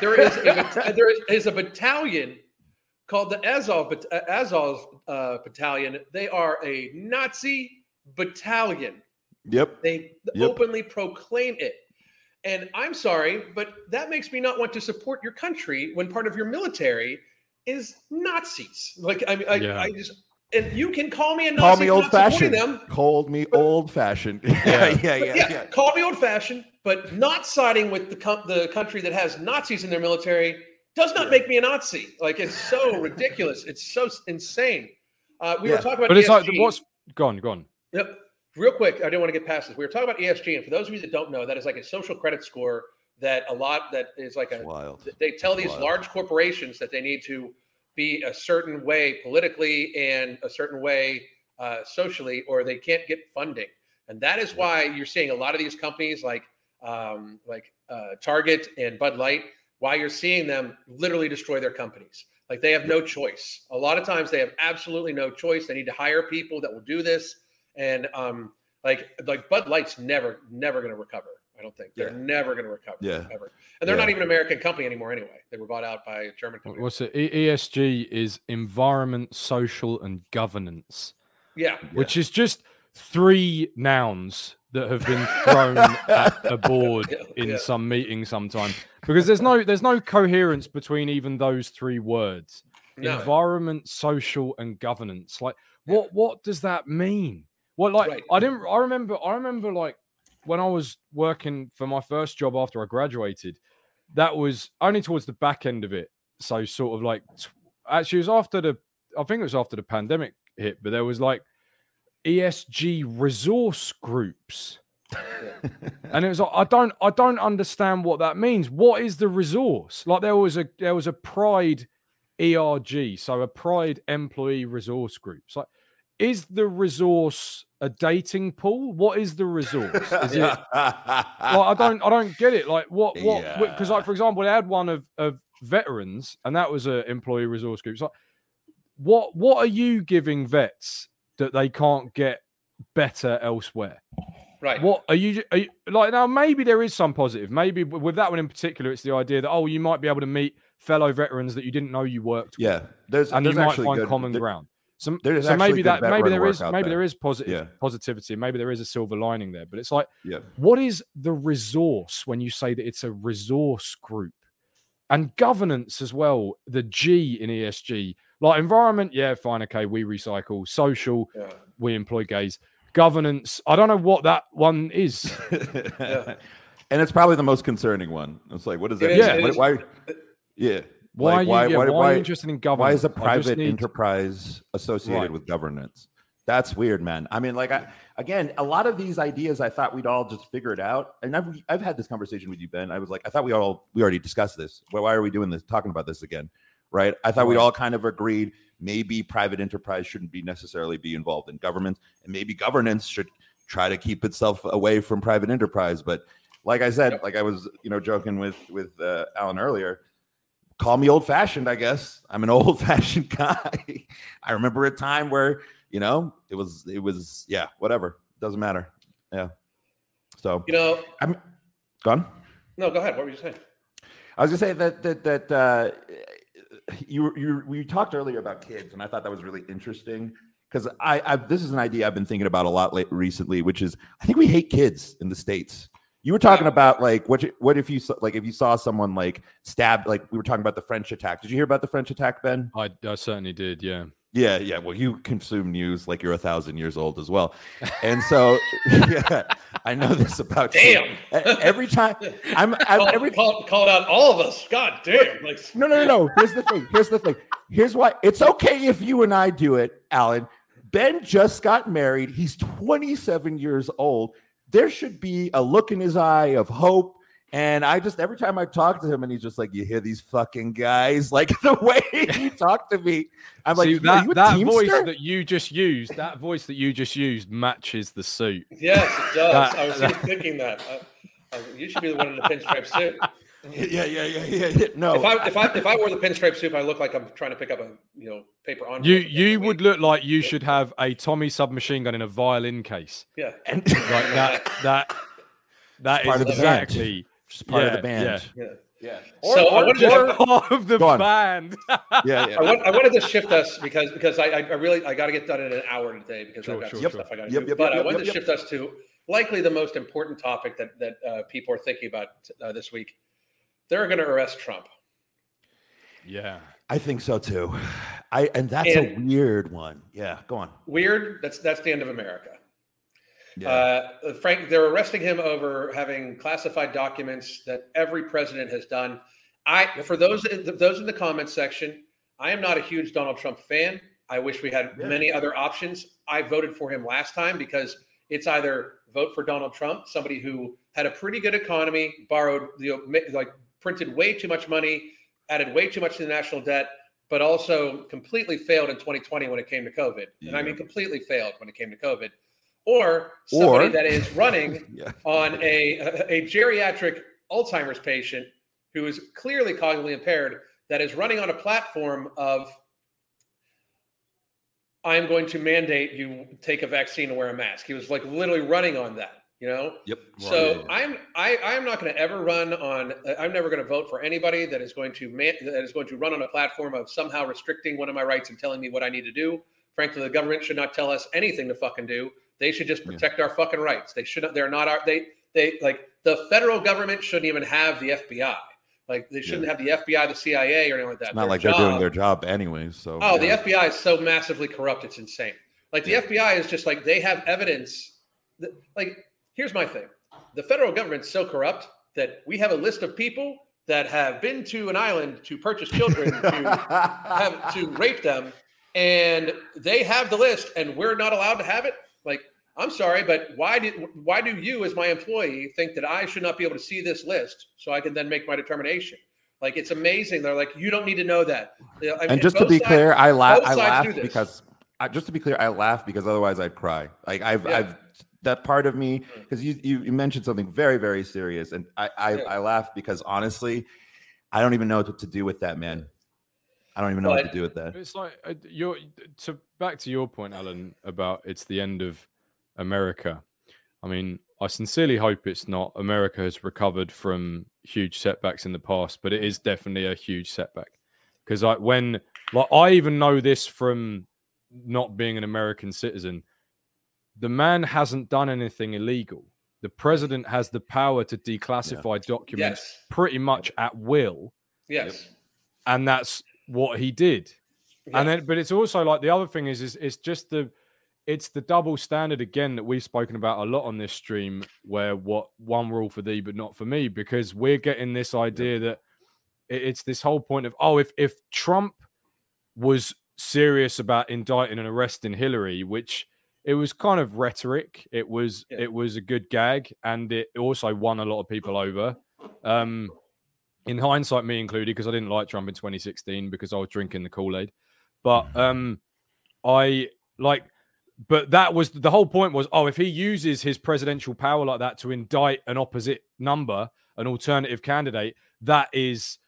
There is a, there is, a battalion called the Azov Azov uh, battalion. They are a Nazi battalion. Yep. They Yep. openly proclaim it. And I'm sorry, but that makes me not want to support your country when part of your military is Nazis. Like I mean, I, Yeah. I just and you can call me a Nazi Call me old fashioned. them. Called me But- old fashioned. Yeah, Yeah. yeah, yeah, yeah, yeah. call me old fashioned, but not siding with the com- the country that has Nazis in their military does not Yeah. make me a Nazi. Like it's so ridiculous. It's so insane. Uh, we Yeah. were talking about But it's like what's gone, gone. Yep. Real quick, I didn't want to get past this. We were talking about ESG, and for those of you that don't know, that is like a social credit score that a lot that is like a Wild. they tell these Wild. large corporations that they need to be a certain way politically and a certain way uh, socially, or they can't get funding. And that is why you're seeing a lot of these companies like um, like uh, Target and Bud Light. Why you're seeing them literally destroy their companies. Like they have no choice. A lot of times they have absolutely no choice. They need to hire people that will do this. And um, like like Bud Light's never never going to recover. I don't think they're Yeah. never going to recover. Yeah. ever. And they're Yeah. not even an American company anymore anyway. They were bought out by a German company. What's it? ESG is environment, social, and governance, yeah. which is just three nouns that have been thrown at a board in Yeah. some meeting sometime because there's no there's no coherence between even those three words. No. environment, social, and governance. Like, what what does that mean? What like Right. I didn't. I remember. I remember like when I was working for my first job after I graduated. That was only towards the back end of it. So sort of like actually, it was after the. I think it was after the pandemic hit, but there was like ESG resource groups. and it was like I don't I don't understand what that means. What is the resource? Like there was a there was a pride ERG, so a pride employee resource group. It's like, is the resource a dating pool? What is the resource? Is it like I don't I don't get it. Like what what because like for example, they had one of of veterans, and that was a employee resource group. It's like what what are you giving vets that they can't get better elsewhere? Right. What are you, are you like now? Maybe there is some positive. Maybe with that one in particular, it's the idea that oh, you might be able to meet fellow veterans that you didn't know you worked with, Yeah, there's and you might actually find good- common there- ground. So, there's so maybe good that maybe veteran there work is out maybe there. there is positive Yeah. positivity. Maybe there is a silver lining there. But it's like, Yeah. what is the resource when you say that it's a resource group? And governance as well, the G in ESG, like environment, yeah, fine, okay, we recycle. Social, Yeah. we employ gays. Governance, I don't know what that one is. and it's probably the most concerning one. It's like, what does that It mean? is, it What- is. why? Yeah. Why, Like, are you, why- yeah, why- why, are you interested in governance? Why is a private need- enterprise associated Right. with governance? That's weird, man. I mean, like, I, again, a lot of these ideas, I thought we'd all just figure it out. And I've, I've had this conversation with you, Ben. I was like, I thought we all we already discussed this. Why, why are we doing this? Talking about this again, right? I thought we Right. all kind of agreed maybe private enterprise shouldn't be necessarily be involved in government, and maybe governance should try to keep itself away from private enterprise. But like I said, like I was, you know, joking with with uh, Alan earlier call me old fashioned, I guess. I'm an old fashioned guy. I remember a time where, you know, it was, it was, yeah, whatever. Doesn't matter. Yeah. So You know, I'm gone. no, go ahead. What were you saying? I was gonna say that, that, that, uh, you, you, we talked earlier about kids, and I thought that was really interesting because I, I, this is an idea I've been thinking about a lot late, recently, which is I think we hate kids in the States. You were talking about like what? What if you saw, like if you saw someone like stabbed? Like we were talking about the French attack. Did you hear about the French attack, Ben? I, I certainly did, yeah. Yeah, yeah. Well, you consume news like you're a thousand years old as well, and so yeah, I know this about you. Damn. E- Every time I'm, I'm Call, every call, called out all of us. God damn. Like, no, no, no, no. Here's the thing. Here's the thing. Here's why it's okay if you and I do it, Alan. Ben just got married. He's 27 years old. There should be a look in his eye of hope. And I just every time I talk to him, and he's just like, "You hear these fucking guys?" Like the way he talked to me, I'm like, See, "Are that, you a that voice that you just used, that voice that you just used matches the suit. Yes, it does. That- I was that- thinking that. Uh, uh, you should be the one in the pinstripe suit. Yeah, yeah, yeah, yeah, yeah. No, If I if I if I wore the pinstripe suit, I look like I'm trying to pick up a you know paper on. You you would look like you should have a Tommy submachine gun in a violin case. yeah. and Like that that that part is of the band. exactly just part of yeah, the band. Yeah. Yeah, So I wanted to part of the band. yeah, yeah. I, want, I wanted to shift us because because I, I I really I got to get done in an hour today because Sure, I've got sure, some sure. stuff I got to Yep, do. yep, but yep, I yep, wanted yep, to shift us to likely the most important topic that that uh, people are thinking about uh, this week. They're going to arrest Trump. yeah. I think so too. I and that's a weird one. Yeah, go on. Weird. That's that's the end of America. Yeah. Uh, Frank, they're arresting him over having classified documents that every president has done. I, for those those in the comments section, I am not a huge Donald Trump fan. I wish we had Yeah. many other options. I voted for him last time because it's either vote for Donald Trump, somebody who had a pretty good economy, borrowed the like printed way too much money, added way too much to the national debt, but also completely failed in 2020 when it came to COVID. And I mean completely failed when it came to COVID. Or somebody Or- that is running yeah. on a, a geriatric Alzheimer's patient who is clearly cognitively impaired that is running on a platform of I'm going to mandate you take a vaccine and wear a mask. He was like literally running on that, you know? Yep. So I'm I I am not going to ever run on. Uh, I'm never going to vote for anybody that is going to man, that is going to run on a platform of somehow restricting one of my rights and telling me what I need to do. Frankly, the government should not tell us anything to fucking do. They should just Yeah. protect our fucking rights. They should not. They're not our. They they like the federal government shouldn't even have the FBI. Like they shouldn't have the FBI, the CIA, or anything like that. It's not Their like they're doing their job anyways. So Oh, yeah. the FBI is so massively corrupt; it's insane. Like the Yeah. FBI is just like they have evidence. That, like, here's my thing: the federal government's so corrupt that we have a list of people that have been to an island to purchase children to have to rape them, and they have the list, and we're not allowed to have it. Like, I'm sorry, but why did why do you, as my employee, think that I should not be able to see this list so I can then make my determination? Like, it's amazing. They're like, you don't need to know that. I mean, and just to be sides- clear, I laugh. I laugh because I, just to be clear, I laugh because otherwise I'd cry. Like I've, Yeah. I've that part of me because you, you you mentioned something very very serious, and I I, Yeah. I laugh because honestly, I don't even know what to do with that man. I don't even know what to do with that. It's like uh, you're to back to your point, Alan, about it's the end of America. I mean, I sincerely hope it's not. America has recovered from huge setbacks in the past, but it is definitely a huge setback. Because like when like I even know this from not being an American citizen, the man hasn't done anything illegal. The president has the power to declassify documents Yes. pretty much at will, Yes. and that's what he did and then but it's also like the other thing is is it's just the it's the double standard again that we've spoken about a lot on this stream where what one rule for thee but not for me because we're getting this idea that it- it's this whole point of oh if if trump was serious about indicting and arresting hillary which it was kind of rhetoric. It was Yeah. it was a good gag and it also won a lot of people over. Um in hindsight me included because i didn't like trump in 2016 because i was drinking the kool-aid. But um i like but that was the whole point was oh if he uses his presidential power like that to indict an opposite number an alternative candidate that is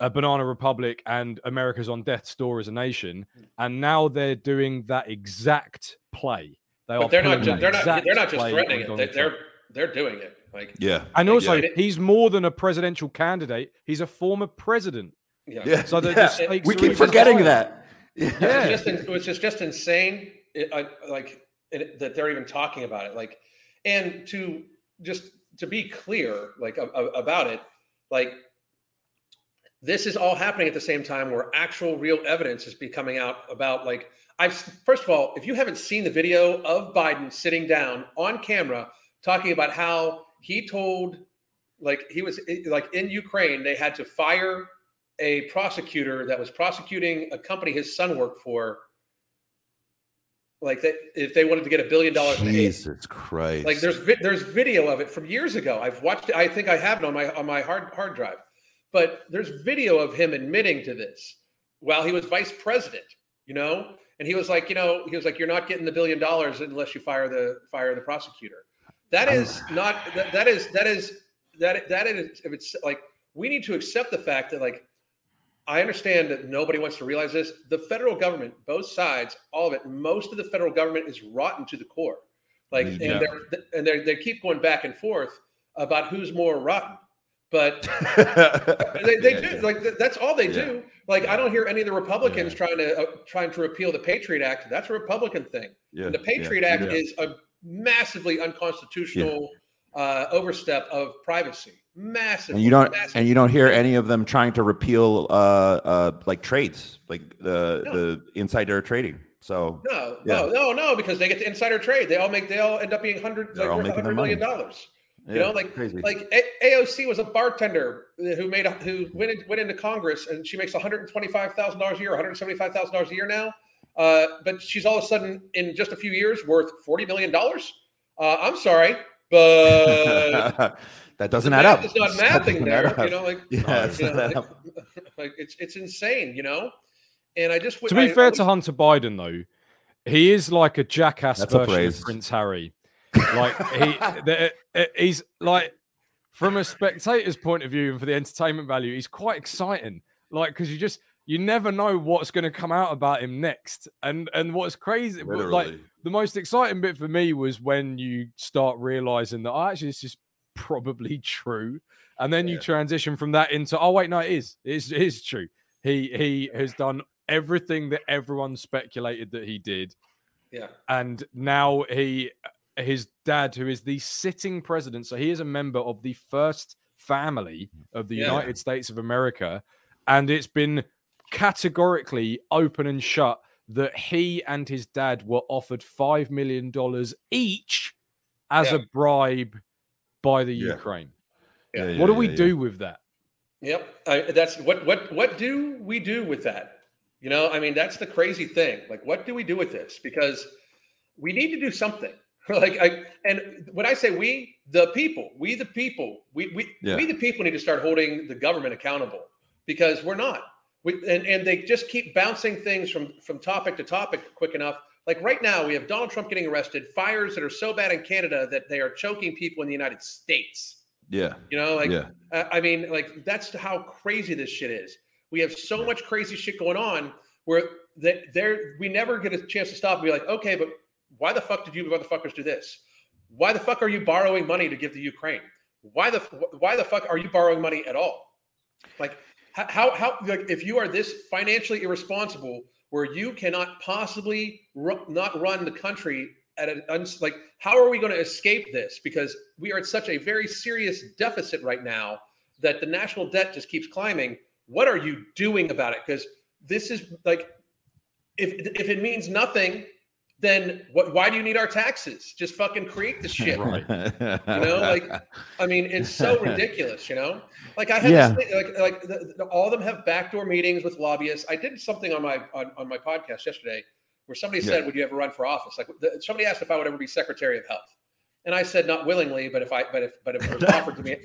a banana republic and america's on death's door as a nation. And now they're doing that exact play they But they're not. pulling Ju- they're not. exact They're not just threatening it. They, Donald they're Trump. they're doing it. Like Yeah, and also Yeah. he's more than a presidential candidate he's a former president yeah. yeah. So the- the yeah. stakes we keep forgetting higher. that. Yeah. It's just, in- which is just insane. It, I, like it, that they're even talking about it. Like, and to just to be clear, like a, a- about it, like this is all happening at the same time where actual real evidence is be coming out about like I've first of all, if you haven't seen the video of Biden sitting down on camera talking about how he told like he was eh, like in Ukraine they had to fire a prosecutor that was prosecuting a company his son worked for like that if they wanted to get a billion dollars. Jesus Christ! Like there's there's video of it from years ago. I've watched it. I think I have it on my on my hard hard drive. But there's video of him admitting to this while he was vice president. You know, and he was like, you know, he was like, you're not getting the billion dollars unless you fire the fire the prosecutor. That oh. is not that, that is that is that that is if it's like we need to accept the fact that like I understand that nobody wants to realize this. The federal government, both sides, all of it, most of the federal government is rotten to the core. Like, yeah. and they're and they they keep going back and forth about who's more rotten. But they, they do like that's all they yeah. do. Like I don't hear any of the Republicans yeah. trying to uh, trying to repeal the Patriot Act. That's a Republican thing. Yeah. And the Patriot Act is a massively unconstitutional uh, overstep of privacy massive. And you don't massive. and you don't hear any of them trying to repeal uh, uh, like trades, like the no. the insider trading. So no, yeah. no, no, no, because they get to insider trade. They all make they all end up being hundred like hundred million dollars. Yeah, you know, like crazy. like a- AOC was a bartender who made a, who went in, went into Congress and she makes one hundred twenty five thousand dollars a year, one hundred seventy five thousand dollars a year now. Uh, but she's all of a sudden in just a few years worth forty million dollars. Uh, I'm sorry, but that doesn't add up. It's not mathing there. You know, like yeah, it's, you know, like, like, it's it's insane. You know, and I just to be I, fair I, to Hunter Biden though, he is like a jackass That's version of Prince Harry. Like he, the, uh, he's like from a spectator's point of view and for the entertainment value, he's quite exciting. Like because you just you never know what's going to come out about him next. And and what's crazy, Literally. like the most exciting bit for me was when you start realizing that oh, actually this is probably true. And then yeah. you transition from that into, oh, wait, no, it is. It is, it is true. He he has done everything that everyone speculated that he did. Yeah. And now he his dad, who is the sitting president, so he is a member of the first family mm. of the yeah. United States of America, and it's been categorically open and shut that he and his dad were offered five million dollars each as yeah. a bribe by the yeah. Ukraine. Yeah. yeah. what do we do with that? Yep, I, that's what what what do we do with that? You know, I mean, that's the crazy thing. Like, what do we do with this? Because we need to do something. like, I and when I say we, the people, we the people, we we yeah. we the people need to start holding the government accountable because we're not. We, and, and they just keep bouncing things from from topic to topic quick enough like right now, we have Donald Trump getting arrested, fires that are so bad in Canada that they are choking people in the United States. Yeah. You know, like, yeah. I mean, like, that's how crazy this shit is. We have so yeah. much crazy shit going on where that there we never get a chance to stop and be like, okay, but why the fuck did you motherfuckers do this? Why the fuck are you borrowing money to give to Ukraine? Why the why the fuck are you borrowing money at all? Like how how like if you are this financially irresponsible where you cannot possibly ru- not run the country at an uns- like how are we going to escape this because we are at such a very serious deficit right now that the national debt just keeps climbing what are you doing about it because this is like if if it means nothing then what, why do you need our taxes? Just fucking create the shit. right. You know, like, I mean, it's so ridiculous, you know? Like I had yeah. this thing, like, like the, the, all of them have backdoor meetings with lobbyists. I did something on my, on, on my podcast yesterday where somebody yeah. said, would you ever run for office? Like the, somebody asked if I would ever be secretary of health. And I said, not willingly, but if I, but if, but if it was offered to me,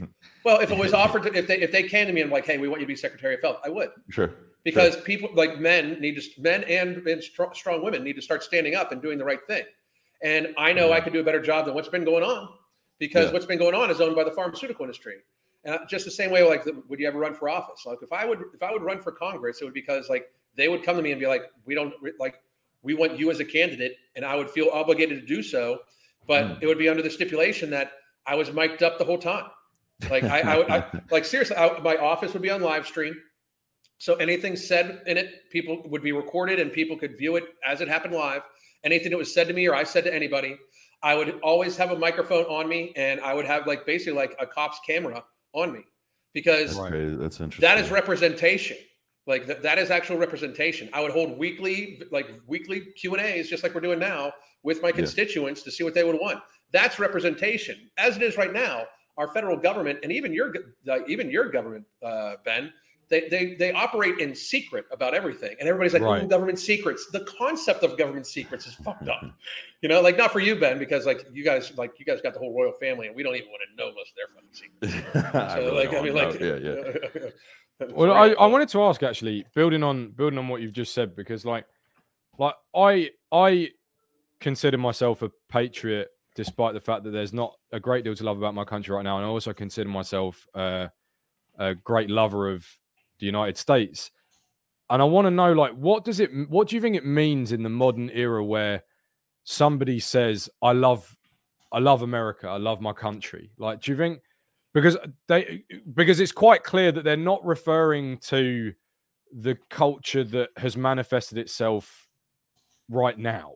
well, if it was offered to, if they, if they came to me and like, Hey, we want you to be secretary of health, I would. Sure because sure. people like men need to men and, and strong, strong, women need to start standing up and doing the right thing and i know yeah. i could do a better job than what's been going on because yeah. what's been going on is owned by the pharmaceutical industry and just the same way like would you ever run for office like if i would if i would run for congress it would be because like they would come to me and be like we don't like we want you as a candidate and i would feel obligated to do so but mm. it would be under the stipulation that i was mic'd up the whole time like I, I would I, like seriously I, my office would be on live stream so anything said in it, people would be recorded and people could view it as it happened live. Anything that was said to me or I said to anybody, I would always have a microphone on me and I would have like basically like a cop's camera on me because right. that's interesting. That is representation. Like th- that is actual representation. I would hold weekly, like weekly Q and A's, just like we're doing now with my constituents yeah. to see what they would want. That's representation. As it is right now, our federal government and even your, uh, even your government, uh, Ben, they, they they operate in secret about everything, and everybody's like, Right. "Ooh, government secrets." The concept of government secrets is fucked up. You know, like not for you, Ben, because like you guys like you guys got the whole royal family, and we don't even want to know most of their fucking secrets. I really like, I mean, like, know. yeah, yeah. Well, I, I wanted to ask actually, building on building on what you've just said, because like, like I I consider myself a patriot, despite the fact that there's not a great deal to love about my country right now, and I also consider myself uh, a great lover of the United States. And I want to know, like, what does it? What do you think it means in the modern era where somebody says, "I love, I love America, I love my country"? Like, do you think? because they because it's quite clear that they're not referring to the culture that has manifested itself right now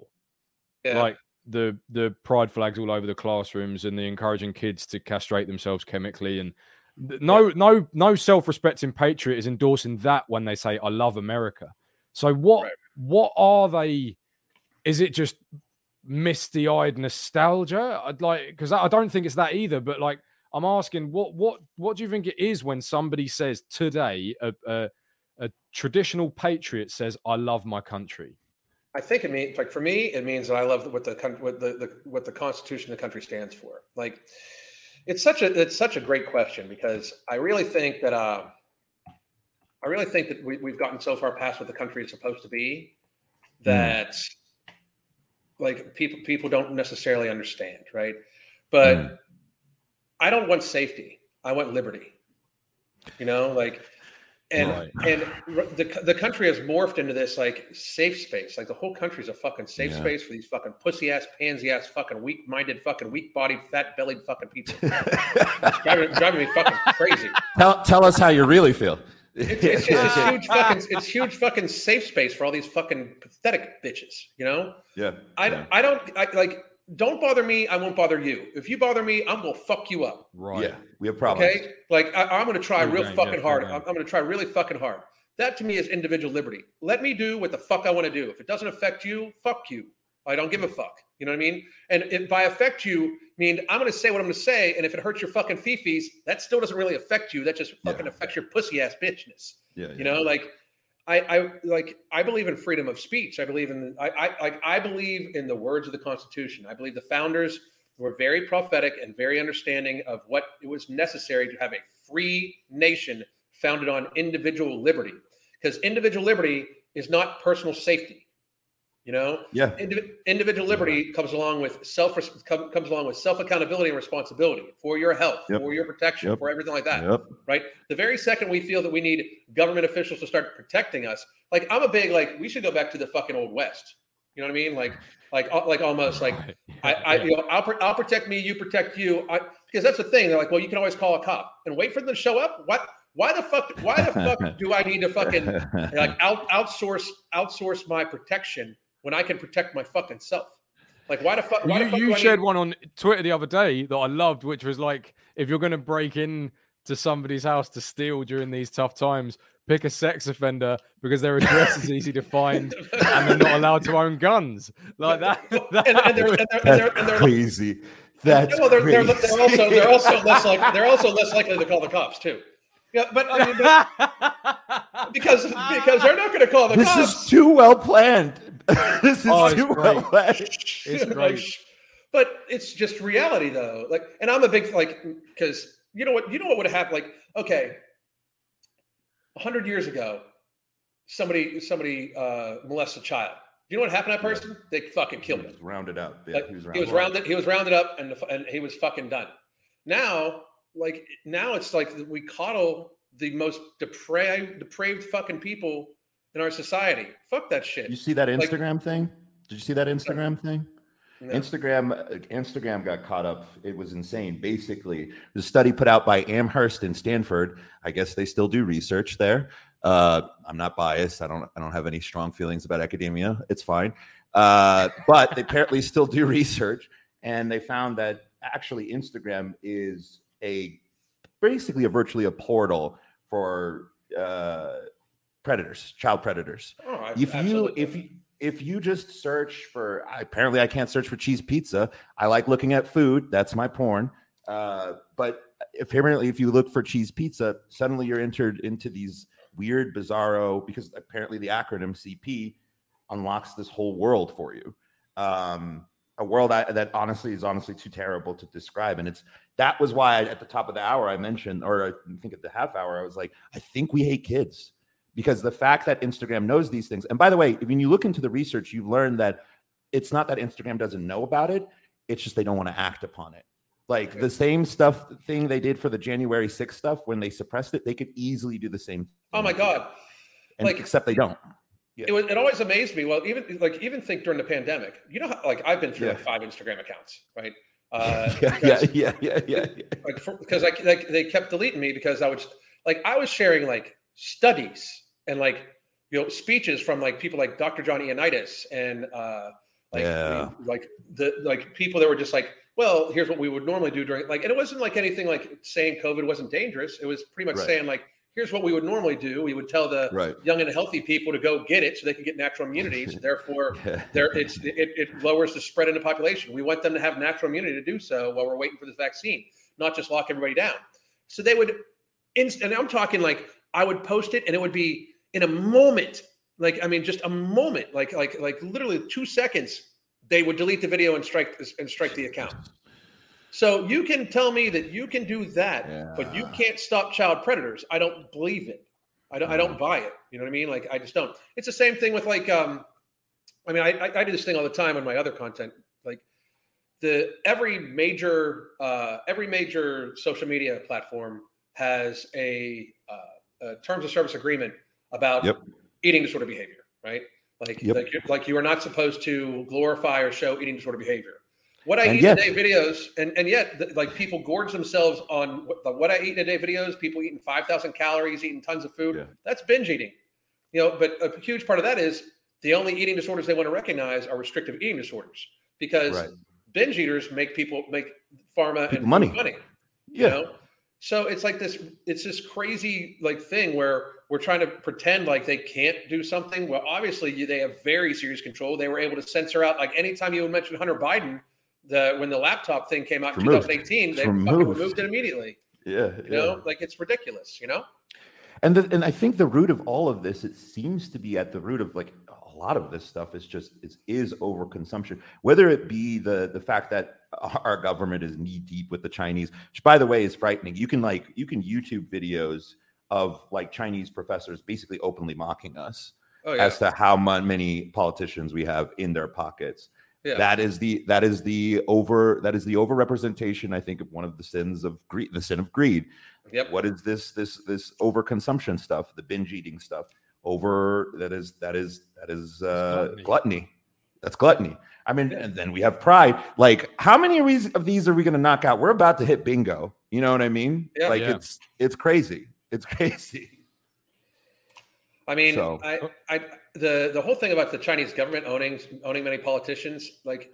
Yeah. like the the pride flags all over the classrooms and the encouraging kids to castrate themselves chemically and no no no self-respecting patriot is endorsing that when they say i love america so what Right. what are they is it just misty-eyed nostalgia i'd like because I, don't think it's that either but like i'm asking what what what do you think it is when somebody says today a, a, a traditional patriot says i love my country I think it means like for me, it means that I love what the what the, the what the Constitution of the country stands for. Like, it's such a it's such a great question because I really think that uh, I really think that we, we've gotten so far past what the country is supposed to be that like people people don't necessarily understand, right? But Mm. I don't want safety. I want liberty. You know, like and Right. and the the country has morphed into this like safe space. Like the whole country is a fucking safe Yeah. space for these fucking pussy ass, pansy ass, fucking weak minded, fucking weak bodied, fat bellied fucking people. It's driving, driving me fucking crazy. tell, tell us how you really feel. It's, it's a huge fucking it's huge fucking safe space for all these fucking pathetic bitches. You know, yeah. I yeah. I don't I, like. Don't bother me. I won't bother you. If you bother me, I'm gonna fuck you up. right Yeah, we have problems. Okay, like I, I'm going to try Fair real game, fucking yeah, hard. I'm, I'm going to try really fucking hard. That to me is individual liberty. Let me do what the fuck I want to do. If it doesn't affect you, fuck you. I don't give a fuck. You know what I mean? And if by affect you, mean I'm going to say what I'm going to say. And if it hurts your fucking fifis, that still doesn't really affect you. That just Yeah. fucking affects your pussy ass bitchness. Yeah, You know, like I, I like I believe in freedom of speech. I believe in I, I like I believe in the words of the Constitution. I believe the founders were very prophetic and very understanding of what it was necessary to have a free nation founded on individual liberty. Because individual liberty is not personal safety. You know, yeah. Indiv- individual liberty comes along with self com- comes along with self accountability and responsibility for your health, Yep. for your protection, Yep. for everything like that Yep. right? The very second we feel that we need government officials to start protecting us, like I'm a big like we should go back to the fucking old west. You know what I mean? Like like like almost like Right. I, I Yeah. you know I'll, pr- I'll protect me, you protect you. I, because that's the thing. They're like, well, you can always call a cop and wait for them to show up. What? Why the fuck? Why the fuck do I need to fucking like out outsource outsource my protection when I can protect my fucking self? Like why the fuck? Why you, the fuck you shared need- one on Twitter the other day that I loved, which was like, if you're going to break in to somebody's house to steal during these tough times, pick a sex offender because their address is easy to find and they're not allowed to own guns. Like that. that and, and they're, and they're, and That's they're, and they're, crazy. That's well, they're, they're, they're also they're also less like they're also less likely to call the cops too. Yeah, but I mean, but because because they're not going to call the this cops. is too well planned. this is Oh, it's too great. well planned. It's Like, great. but it's just reality though. Like, and I'm a big like because you know what you know what would have happened. Like, okay, a hundred years ago, somebody somebody uh, molests a child. Do you know what happened to that Yeah. person? They fucking killed He him. was rounded up. Yeah, Like, he was, he was rounded. He was rounded up, and the- and he was fucking done. Now, like now, it's like we coddle the most depraved, depraved fucking people in our society. Fuck that shit. You see that Like- Instagram thing? Did you see that Instagram thing? No. Instagram uh, Instagram got caught up. It was insane. Basically, the study put out by Amherst and Stanford. I guess they still do research there. Uh, I'm not biased. I don't. I don't have any strong feelings about academia. It's fine. Uh, but they apparently still do research, and they found that actually Instagram is a basically a virtually a portal for uh, predators, child predators Oh, if you absolutely. if you if you just search for apparently i can't search for cheese pizza i like looking at food that's my porn uh, but apparently if you look for cheese pizza suddenly you're entered into these weird, bizarro, because apparently the acronym CP unlocks this whole world for you. Um, a world I, that honestly is honestly too terrible to describe. And it's that was why I, at the top of the hour I mentioned, or I think at the half hour, I was like, I think we hate kids because the fact that Instagram knows these things. And by the way, when you look into the research, you've learned that it's not that Instagram doesn't know about it; it's just they don't want to act upon it. Like the same stuff thing they did for the January 6th stuff when they suppressed it, they could easily do the same. Oh my god! And, like except they don't. Yeah. It was. It always amazed me. Well, even like even think during the pandemic. You know, how, like I've been through Yeah. like five Instagram accounts, right? Uh, yeah, yeah, yeah, yeah, yeah, yeah. like because like like they kept deleting me because I was like I was sharing like studies and like you know speeches from like people like Dr. John Ioannidis and uh like Yeah. like the like people that were just like well here's what we would normally do during like and it wasn't like anything like saying COVID wasn't dangerous it was pretty much Right. saying like here's what we would normally do we would tell the Right. young and healthy people to go get it so they can get natural immunity so therefore Yeah. there it's it, it lowers the spread in the population. We want them to have natural immunity to do so while we're waiting for this vaccine, not just lock everybody down. So they would, inst- and I'm talking like I would post it, and it would be in a moment, like I mean, just a moment, like like like literally two seconds. They would delete the video and strike and strike the account. So you can tell me that you can do that, but you can't stop child predators. I don't believe it. I don't. I don't buy it. You know what I mean? Like I just don't. It's the same thing with like. um I mean, I, I, I do this thing all the time on my other content. Like the every major uh, every major social media platform has a, uh, a terms of service agreement about Yep. eating disorder behavior, right? Like Yep. like, like you are not supposed to glorify or show eating disorder behavior. What I And eat yet- in a day videos, and and yet th- like people gorge themselves on what, the, what I eat in a day videos. People eating five thousand calories, eating tons of food. Yeah. That's binge eating. You know, but a huge part of that is the only eating disorders they want to recognize are restrictive eating disorders because Right. binge eaters make people make pharma People and money. money. Yeah. You know? So it's like this, it's this crazy like thing where we're trying to pretend like they can't do something. Well, obviously they have very serious control. They were able to censor out like anytime you would mention Hunter Biden, the when the laptop thing came out in Removed. 2018, It's they fucking removed. removed it immediately. Yeah. You know, like it's ridiculous. You know, And the, and I think the root of all of this, it seems to be at the root of like a lot of this stuff is just is is overconsumption. Whether it be the the fact that our government is knee deep with the Chinese, which by the way is frightening. You can like you can YouTube videos of like Chinese professors basically openly mocking us oh yeah, as to how mon- many politicians we have in their pockets. yeah. That is the that is the over that is the overrepresentation. I think of one of the sins of greed, the sin of greed yep. what is this this this overconsumption stuff the binge eating stuff over that is that is that is uh gluttony. gluttony. that's gluttony i mean and then we have pride like how many of these- of these are we going to knock out we're about to hit bingo you know what i mean Yeah. like Yeah. it's it's crazy it's crazy I mean, So- I, I, the the whole thing about the Chinese government owning owning many politicians, like,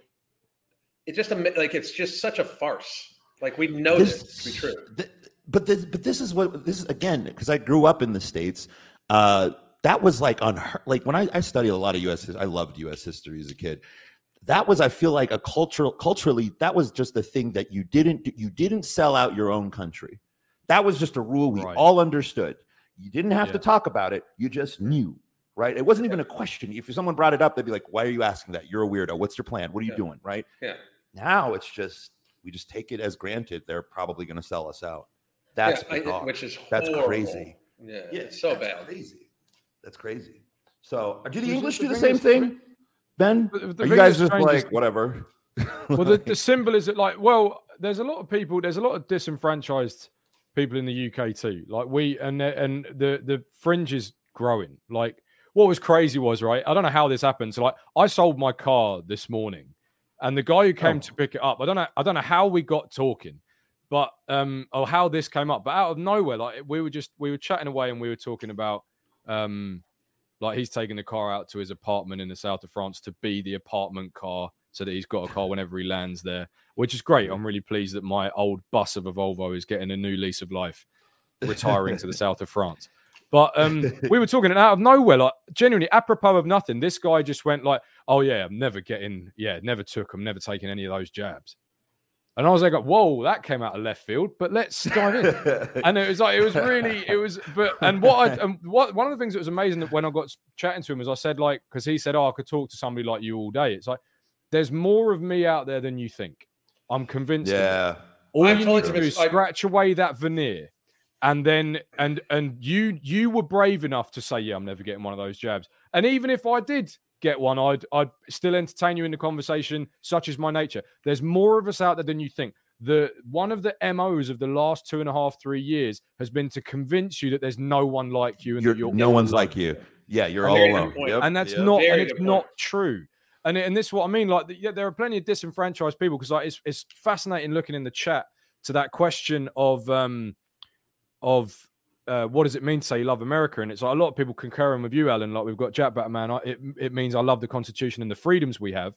it just ama- like it's just such a farce. Like we know this, to be true. th- but this, but this is what this is again because I grew up in the states. Uh, that was like on like when I, I studied a lot of U.S. I loved U.S. history as a kid. That was I feel like a cultural culturally that was just the thing that you didn't you didn't sell out your own country. That was just a rule we Right. all understood. You didn't have to talk about it. You just knew, right? It wasn't even a question. If someone brought it up, they'd be like, "Why are you asking that? You're a weirdo. What's your plan? What are you Yeah. doing?" Right? Yeah. Now it's just we just take it as granted. They're probably going to sell us out. That's yeah, I- which is That's horrible. crazy. Yeah, it's so bad. Crazy. That's crazy. So, do the English do the same thing, Ben? The Are you guys just strange is- like whatever? well, the, the symbol is that like, well, there's a lot of people, there's a lot of disenfranchised people in the UK too. Like we and the- and the the fringe is growing. Like what was crazy was right. I don't know how this happened. So like, I sold my car this morning, and the guy who came Oh. to pick it up, I don't know, I don't know how we got talking, but um, or how this came up, but out of nowhere, like we were just we were chatting away and we were talking about um like he's taking the car out to his apartment in the south of France to be the apartment car so that he's got a car whenever he lands there, which is great. I'm really pleased that my old bus of a Volvo is getting a new lease of life, retiring to the south of France. But um, we were talking and out of nowhere, like genuinely apropos of nothing. This guy just went like, "Oh yeah, I'm never getting, yeah, never took, I'm never taking any of those jabs." And I was like, whoa, that came out of left field, but let's dive in. and it was like, it was really, it was, but, and what I, and what, one of the things that was amazing that when I got chatting to him is I said, like, because he said, oh, I could talk to somebody like you all day. It's like, there's more of me out there than you think. I'm convinced. Yeah. All I'm you totally need to do is scratch away that veneer. And then and and you you were brave enough to say, Yeah, I'm never getting one of those jabs. And even if I did get one, I'd I'd still entertain you in the conversation, such as my nature. There's more of us out there than you think. The one of the MOs of the last two and a half, three years has been to convince you that there's no one like you and You're, that you're no one's like you. Yeah, you're A all alone. point. Yep, and that's yep. not and it's not point. true and and this is what i mean like yeah, there are plenty of disenfranchised people because like it's, it's fascinating looking in the chat to that question of um of uh, what does it mean to say you love America? And it's like a lot of people concurring with you, Alan. Like we've got Jack Batman. I- It, it means I love the Constitution and the freedoms we have,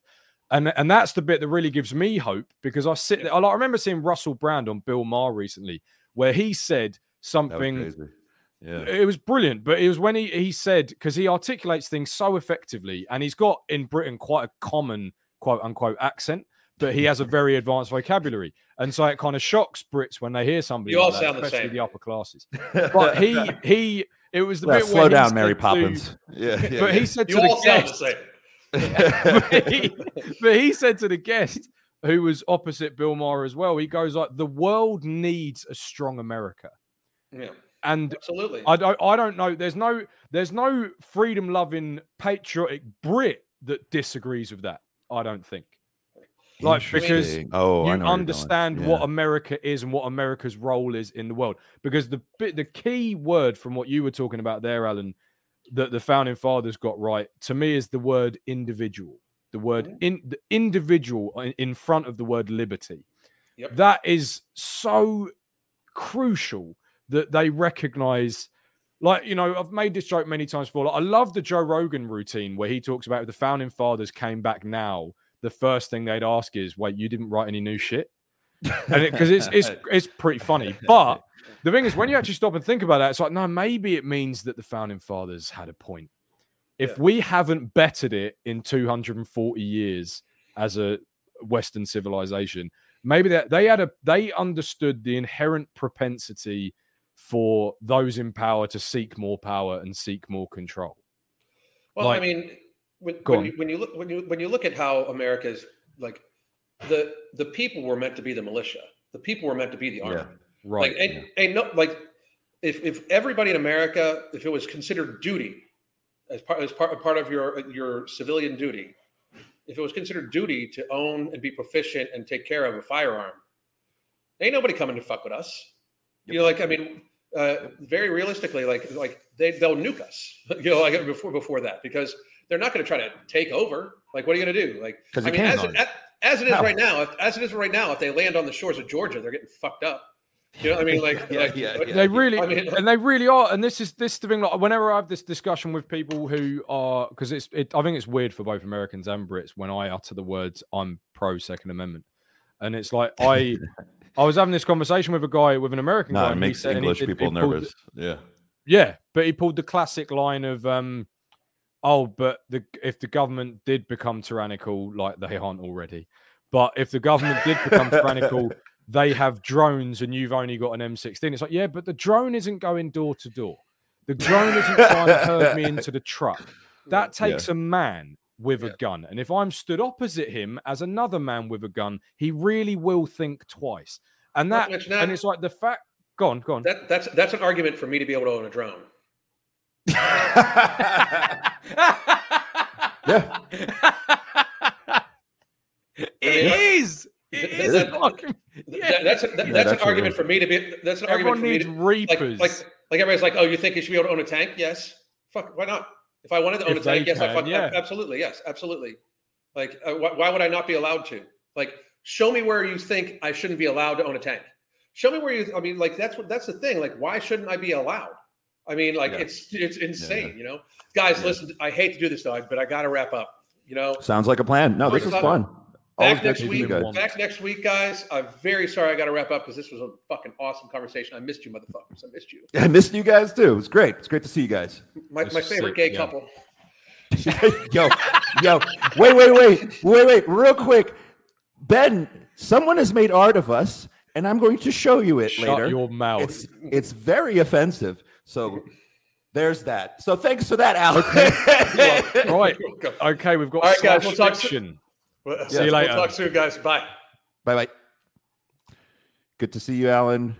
and and that's the bit that really gives me hope because I sit there. I like, I remember seeing Russell Brand on Bill Maher recently, where he said something. Yeah. it was brilliant, but it was when he he said because he articulates things so effectively, and he's got in Britain quite a common quote unquote accent, but he has a very advanced vocabulary, and so it kind of shocks Brits when they hear somebody. You like all that, sound the especially same. the upper classes. But he he it was the Yeah, bit slow where down, Mary said to- Poppins. Yeah, yeah, but yeah. he said to You the all sound the guest, same. but, he, but he said to the guest who was opposite Bill Maher as well, he goes like, "The world needs a strong America," Yeah, and absolutely. I don't, I don't know. There's no, there's no freedom loving patriotic Brit that disagrees with that. I don't think. Like because Interesting. oh, I know you where you're understand what America is and what America's role is in the world. Because the bit, the key word from what you were talking about there, Alan, that the founding fathers got right to me is the word individual. The word Mhm. in the individual in- in front of the word liberty. Yep. That is so crucial that they recognize. Like you know, I've made this joke many times before. Like, I love the Joe Rogan routine where he talks about if the founding fathers came back now, the first thing they'd ask is, "Wait, you didn't write any new shit?" And because it's it's it's pretty funny. But the thing is, when you actually stop and think about that, it's like, no, maybe it means that the founding fathers had a point. If Yeah. we haven't bettered it in 240 years as a Western civilization, maybe that they had a they understood the inherent propensity for those in power to seek more power and seek more control. Well, Like- I mean, when, when you, when you look when you when you look at how America's like the the people were meant to be the militia. The people were meant to be the army. Yeah. Right. Like and, and no like if if everybody in America, if it was considered duty as part as part part of your your civilian duty, if it was considered duty to own and be proficient and take care of a firearm, ain't nobody coming to fuck with us. You know, like I mean, uh, very realistically, like like they they'll nuke us. You know, like before before that because they're not going to try to take over. Like, what are you going to do? Like, 'Cause I mean, as it, as it is How? right now, if, as it is right now, if they land on the shores of Georgia, they're getting fucked up. You know, what I mean, like, Yeah, like yeah, yeah. they really I mean, and they really are and this is this the thing like whenever i have this discussion with people who are because it's it, i think it's weird for both americans and brits when i utter the words i'm pro second amendment and it's like i i was having this conversation with a guy with an american guy No, it makes said- and he English did- people the- nervous. Yeah. yeah but he pulled the classic line of um oh but the if the government did become tyrannical like they aren't already but if the government did become tyrannical they have drones and you've only got an M16. It's like, yeah, but the drone isn't going door to door. The drone isn't trying to herd me into the truck. That takes a man with Yeah. a gun. And if I'm stood opposite him as another man with a gun, he really will think twice. And that, that- and it's like the fact, go on, go on. that that's that's an argument for me to be able to own a drone. Yeah. It is. It Th- is. that- fucking- Th- Yeah. that's a, that- Yeah, that's it an argument for me to be. That's an Everyone argument needs for me. To, like, reapers. like like everybody's like, oh, you think you should be able to own a tank? Yes. Fuck, why not? If I wanted to own If a tank, yes, I can, fuck, yeah. absolutely, yes, absolutely. Like, uh, why, why would I not be allowed to? Like, show me where you think I shouldn't be allowed to own a tank. Show me where you. I mean, like that's what that's the thing. Like, why shouldn't I be allowed? I mean, like Yeah. it's it's insane, you know. Guys, Yeah. listen. I hate to do this, though, but I got to wrap up. You know, Sounds like a plan. No, this is fun. Back next week. Back next week, guys. I'm very sorry I got to wrap up because this was a fucking awesome conversation. I missed you, motherfuckers. I missed you. I missed you guys too. It was great. It's great to see you guys. My, my favorite sick. gay yeah. couple. yo, yo, wait, wait, wait, wait, wait, real quick. Ben, someone has made art of us, and I'm going to show you it Shut later. Your mouth. It's, it's very offensive. So there's that. So thanks for that, Alex. right. Okay, we've got All right, guys, we'll talk. Well. See you later. We'll talk soon, guys. Bye. Bye bye. Good to see you, Alan.